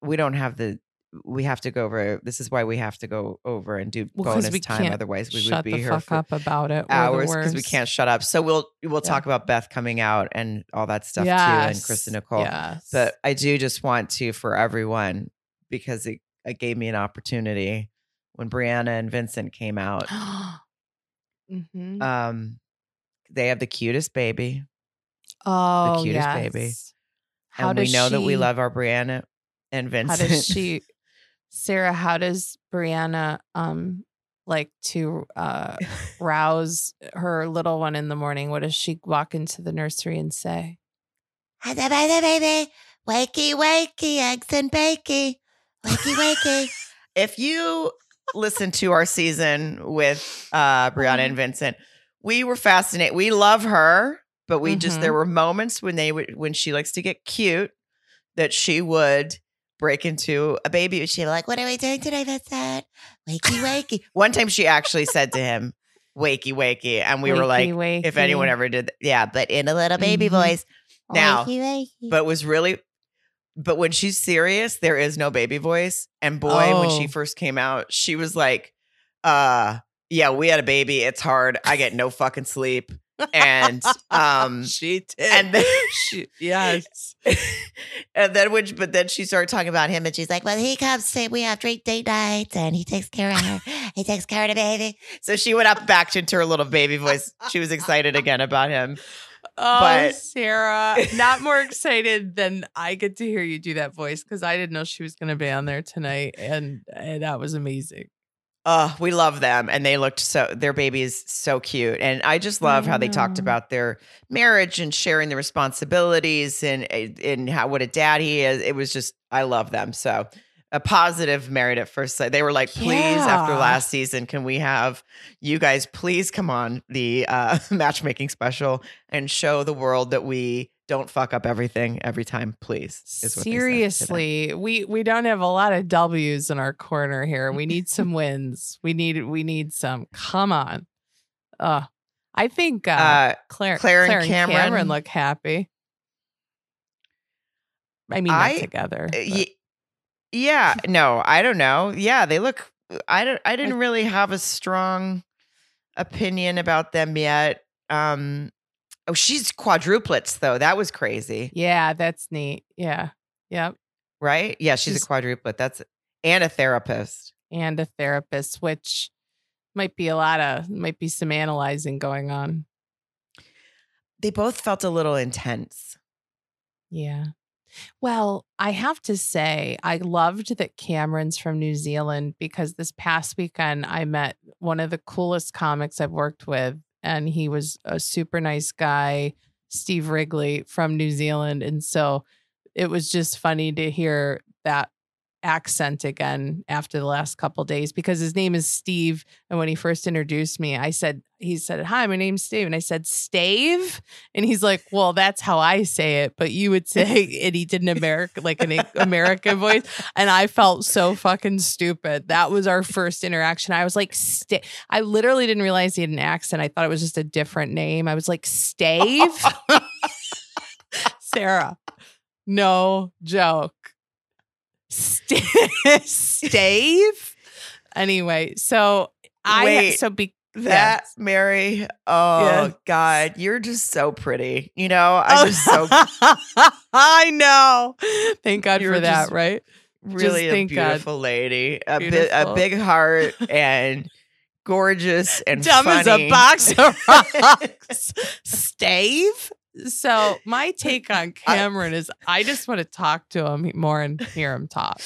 We don't have the. We have to go over. This is why we have to go over and do Well, bonus time. Otherwise, we would be the here fuck for up about it. Hours because we can't shut up. So we'll we'll Yeah. talk about Beth coming out and all that stuff too, and Chris and Nicole. Yes. But I do just want to for everyone because it, it gave me an opportunity when Briana and Vincent came out. Mhm. Um, they have the cutest baby. oh, the cutest yes. baby. How and we know that we love our Briana and Vincent. How does she, Sarah? How does Briana um like to uh rouse her little one in the morning? What does she walk into the nursery and say? Hello, baby. Wakey, wakey, eggs and bakey. Wakey, wakey. if you listen to our season with uh Briana Mm-hmm. and Vincent, we were fascinated. We love her, but we just Mhm. there were moments when they would when she likes to get cute that she would break into a baby. She'd be like, what are we doing today, Vincent? Wakey, wakey. one time she actually said to him, Wakey, wakey. And we were like, Wakey, if anyone ever did that, yeah, but in a little baby Mhm. voice. Now, Wakey, wakey. but was really but when she's serious there is no baby voice and boy when she Oh. first came out she was like uh yeah we had a baby it's hard i get no fucking sleep and um she did. and then she, yes. and then which but then she started talking about him and she's like, well, he comes to, we have drink date nights and he takes care of her. he takes care of the baby. so she went up back into her little baby voice she was excited again about him Oh, But- Sarah, not more excited than I get to hear you do that voice because I didn't know she was going to be on there tonight, and, and that was amazing. Uh, we love them and they looked so their baby is so cute. And I just love how they talked about their marriage and sharing the responsibilities and and how what a dad he is. It was just I love them. So a positive married at first sight. They were like, please, after last season, can we have you guys please come on the uh matchmaking special and show the world that we don't fuck up everything every time, please. is what they said today. Seriously, we we don't have a lot of W's in our corner here. We need some wins. We need we need some. Come on. Uh I think uh, Uh, Claire, Claire Claire, and and Cameron, Cameron- look happy. I mean, not I- together. Uh, ye- yeah, no, I don't know. Yeah, they look. I don't. I didn't really have a strong opinion about them yet. Um, oh, she's quadruplets though. That was crazy, yeah, that's neat. Yeah, yep. right? Yeah, she's, She's- a quadruplet. That's and a therapist. And a therapist, which might be a lot of might be some analyzing going on. They both felt a little intense. Yeah. Well, I have to say, I loved that Cameron's from New Zealand because this past weekend I met one of the coolest comics I've worked with, and he was a super nice guy, Steve Wrigley from New Zealand. And so it was just funny to hear that accent again after the last couple days because his name is Steve. And when he first introduced me, I said, he said, Hi, my name's Steve. And I said, Stave? And he's like, Well, that's how I say it. But you would say, and he did an American, like an American voice. And I felt so fucking stupid. That was our first interaction. I was like, Sta I literally didn't realize he had an accent. I thought it was just a different name. I was like, Stave? Sarah, no joke. Sta- Stave? Anyway, so I, Wait, so be, That Mary, oh Yeah. God, you're just so pretty. You know, I oh, just so I know. Thank God You're for that, right? really a thank God. beautiful lady, a, bi- a big heart, and gorgeous and Dumb as a box of rocks. Stave. So my take on Cameron is I just want to talk to him more and hear him talk.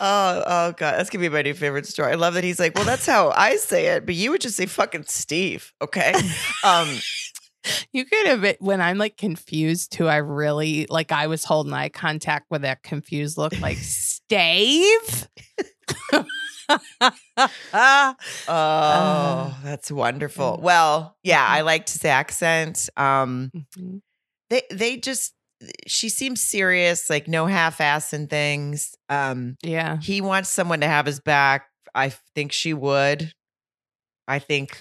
Oh, oh God, that's gonna be my new favorite story. I love that he's like, well, that's how I say it, but you would just say fucking Steve, okay? Um, You could have when I'm like confused too. I really like I was holding eye contact with that confused look, like Stave. oh, Uh, that's wonderful. mm. Well, yeah. I liked his accent. Um, Mhm. they they just she seems serious, like no half ass and things. Um, Yeah. he wants someone to have his back. I think she would. I think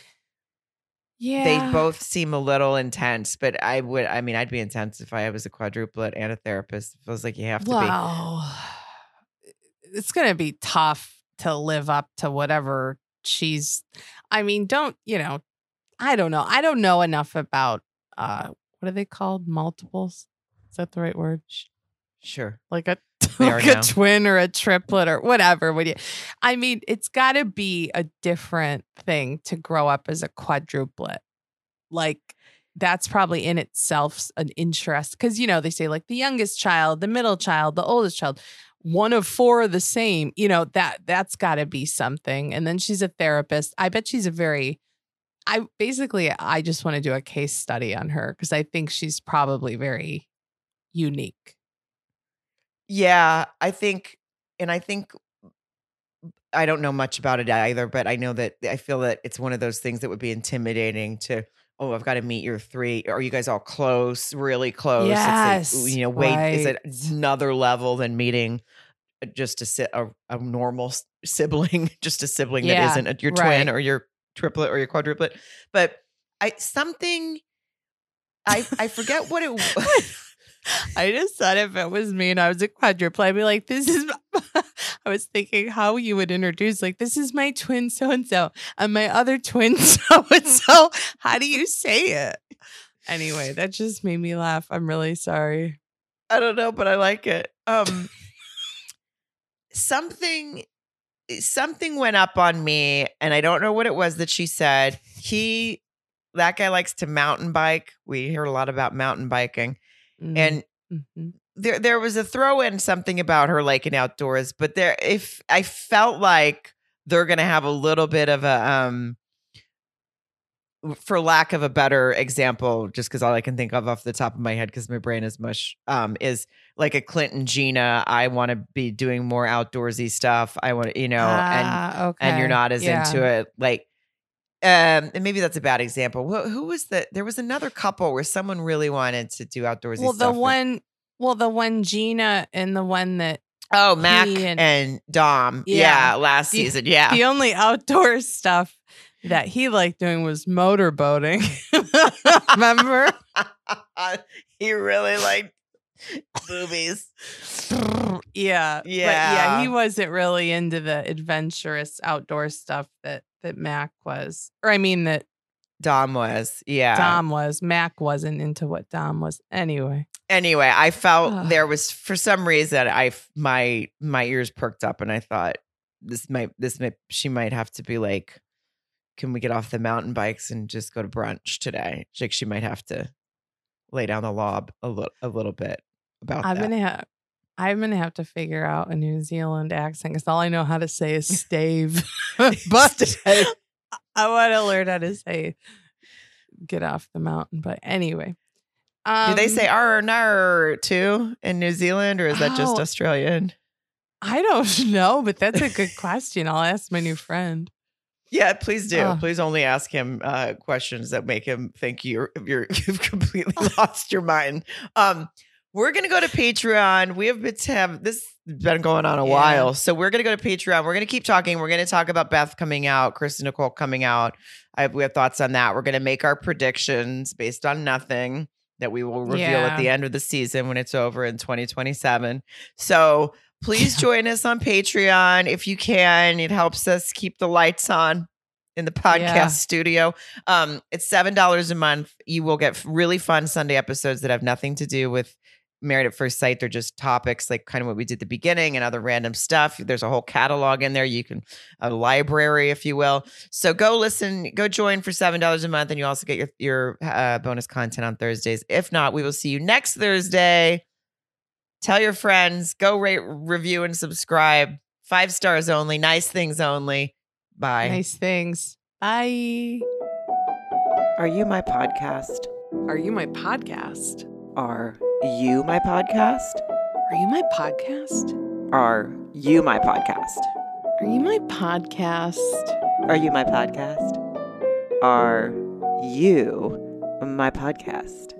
Yeah. they both seem a little intense, but I would. I mean, I'd be intense if I was a quadruplet and a therapist. It feels like you have to be. Well, it's going to be tough to live up to whatever she's. I mean, don't, you know, I don't know. I don't know enough about, uh, what are they called? Multiples? Is that the right word? Sure. Like a, like now. a twin or a triplet or whatever. Would you? I mean, it's got to be a different thing to grow up as a quadruplet. Like, that's probably in itself an interest because you know they say like the youngest child the middle child the oldest child one of four are the same. You know, that that's got to be something. And then she's a therapist. I bet she's a very I basically I just want to do a case study on her because I think she's probably very unique. Yeah, I think, and I think I don't know much about it either, but I know that I feel that it's one of those things that would be intimidating to. Oh, I've got to meet your three. Are you guys all close? Really close? It's Yes, like, you know, wait, is it another level than meeting uh, just a a, a normal sibling, just a sibling Yeah, that isn't a, your right. twin or your triplet or your quadruplet? But I something. I I forget what it was. I just thought if it was me and I was a quadruple, I'd be like, this is, I was thinking how you would introduce, like, this is my twin so and so, and my other twin so and so. How do you say it? Anyway, that just made me laugh. I'm really sorry. I don't know, but I like it. Um something something went up on me and I don't know what it was that she said. He that guy likes to mountain bike. We hear a lot about mountain biking. Mm, And mhm. there there was a throw in something about her liking outdoors, but there if I felt like they're gonna have a little bit of a um for lack of a better example, just because all I can think of off the top of my head, because my brain is mush, um, is like a Clinton Gina. I want to be doing more outdoorsy stuff. I want to, you know, and Ah, okay. and you're not as Yeah. into it. Like, um, and maybe that's a bad example. Who, who was the? There was another couple where someone really wanted to do outdoorsy Well, the with- one, well, the one Gina and the one that oh, Mac and, and- Dom. Yeah, Yeah. last The- season. Yeah, the only outdoor stuff that he liked doing was motorboating. Remember? he really liked boobies. yeah. But Yeah. yeah, he wasn't really into the adventurous outdoor stuff that that Mac was. Or I mean that Dom was. Yeah. Dom was. Mac wasn't into what Dom was. Anyway. Anyway, I felt Ugh. there was for some reason I my my ears perked up and I thought this might this might she might have to be like can we get off the mountain bikes and just go to brunch today? Like she might have to lay down the law a little a little bit about I'm that. gonna have I'm gonna have to figure out a New Zealand accent because all I know how to say is stave. but I want to learn how to say get off the mountain. But anyway. Do they Um, say R nar too in New Zealand or is that just Oh. Australian? I don't know, but that's a good question. I'll ask my new friend. Yeah, please do. Ugh. Please only ask him uh, questions that make him think you're you're you've completely lost your mind. Um, we're gonna go to Patreon. We have been have this has been going on a Yeah. while, so we're gonna go to Patreon. We're gonna keep talking. We're gonna talk about Beth coming out, Kristen Nicole coming out. I we have thoughts on that. We're gonna make our predictions based on nothing that we will reveal at the end of the season when it's over in 2027. So please join us on Patreon if you can. It helps us keep the lights on in the podcast Yeah. studio. Um, it's seven dollars a month. You will get really fun Sunday episodes that have nothing to do with Married at First Sight. They're just topics like kind of what we did at the beginning and other random stuff. There's a whole catalog in there. You can a library, if you will. So go listen, go join for seven dollars a month, and you also get your your uh, bonus content on Thursdays. If not, we will see you next Thursday. Tell your friends. Go rate, review, and subscribe. Five stars only. Nice things only. Bye. Nice things. Bye. Are you my podcast? Are you my podcast? Are you my podcast? Are you my podcast? Are you my podcast? Are you my podcast? Are you my podcast? Are you my podcast?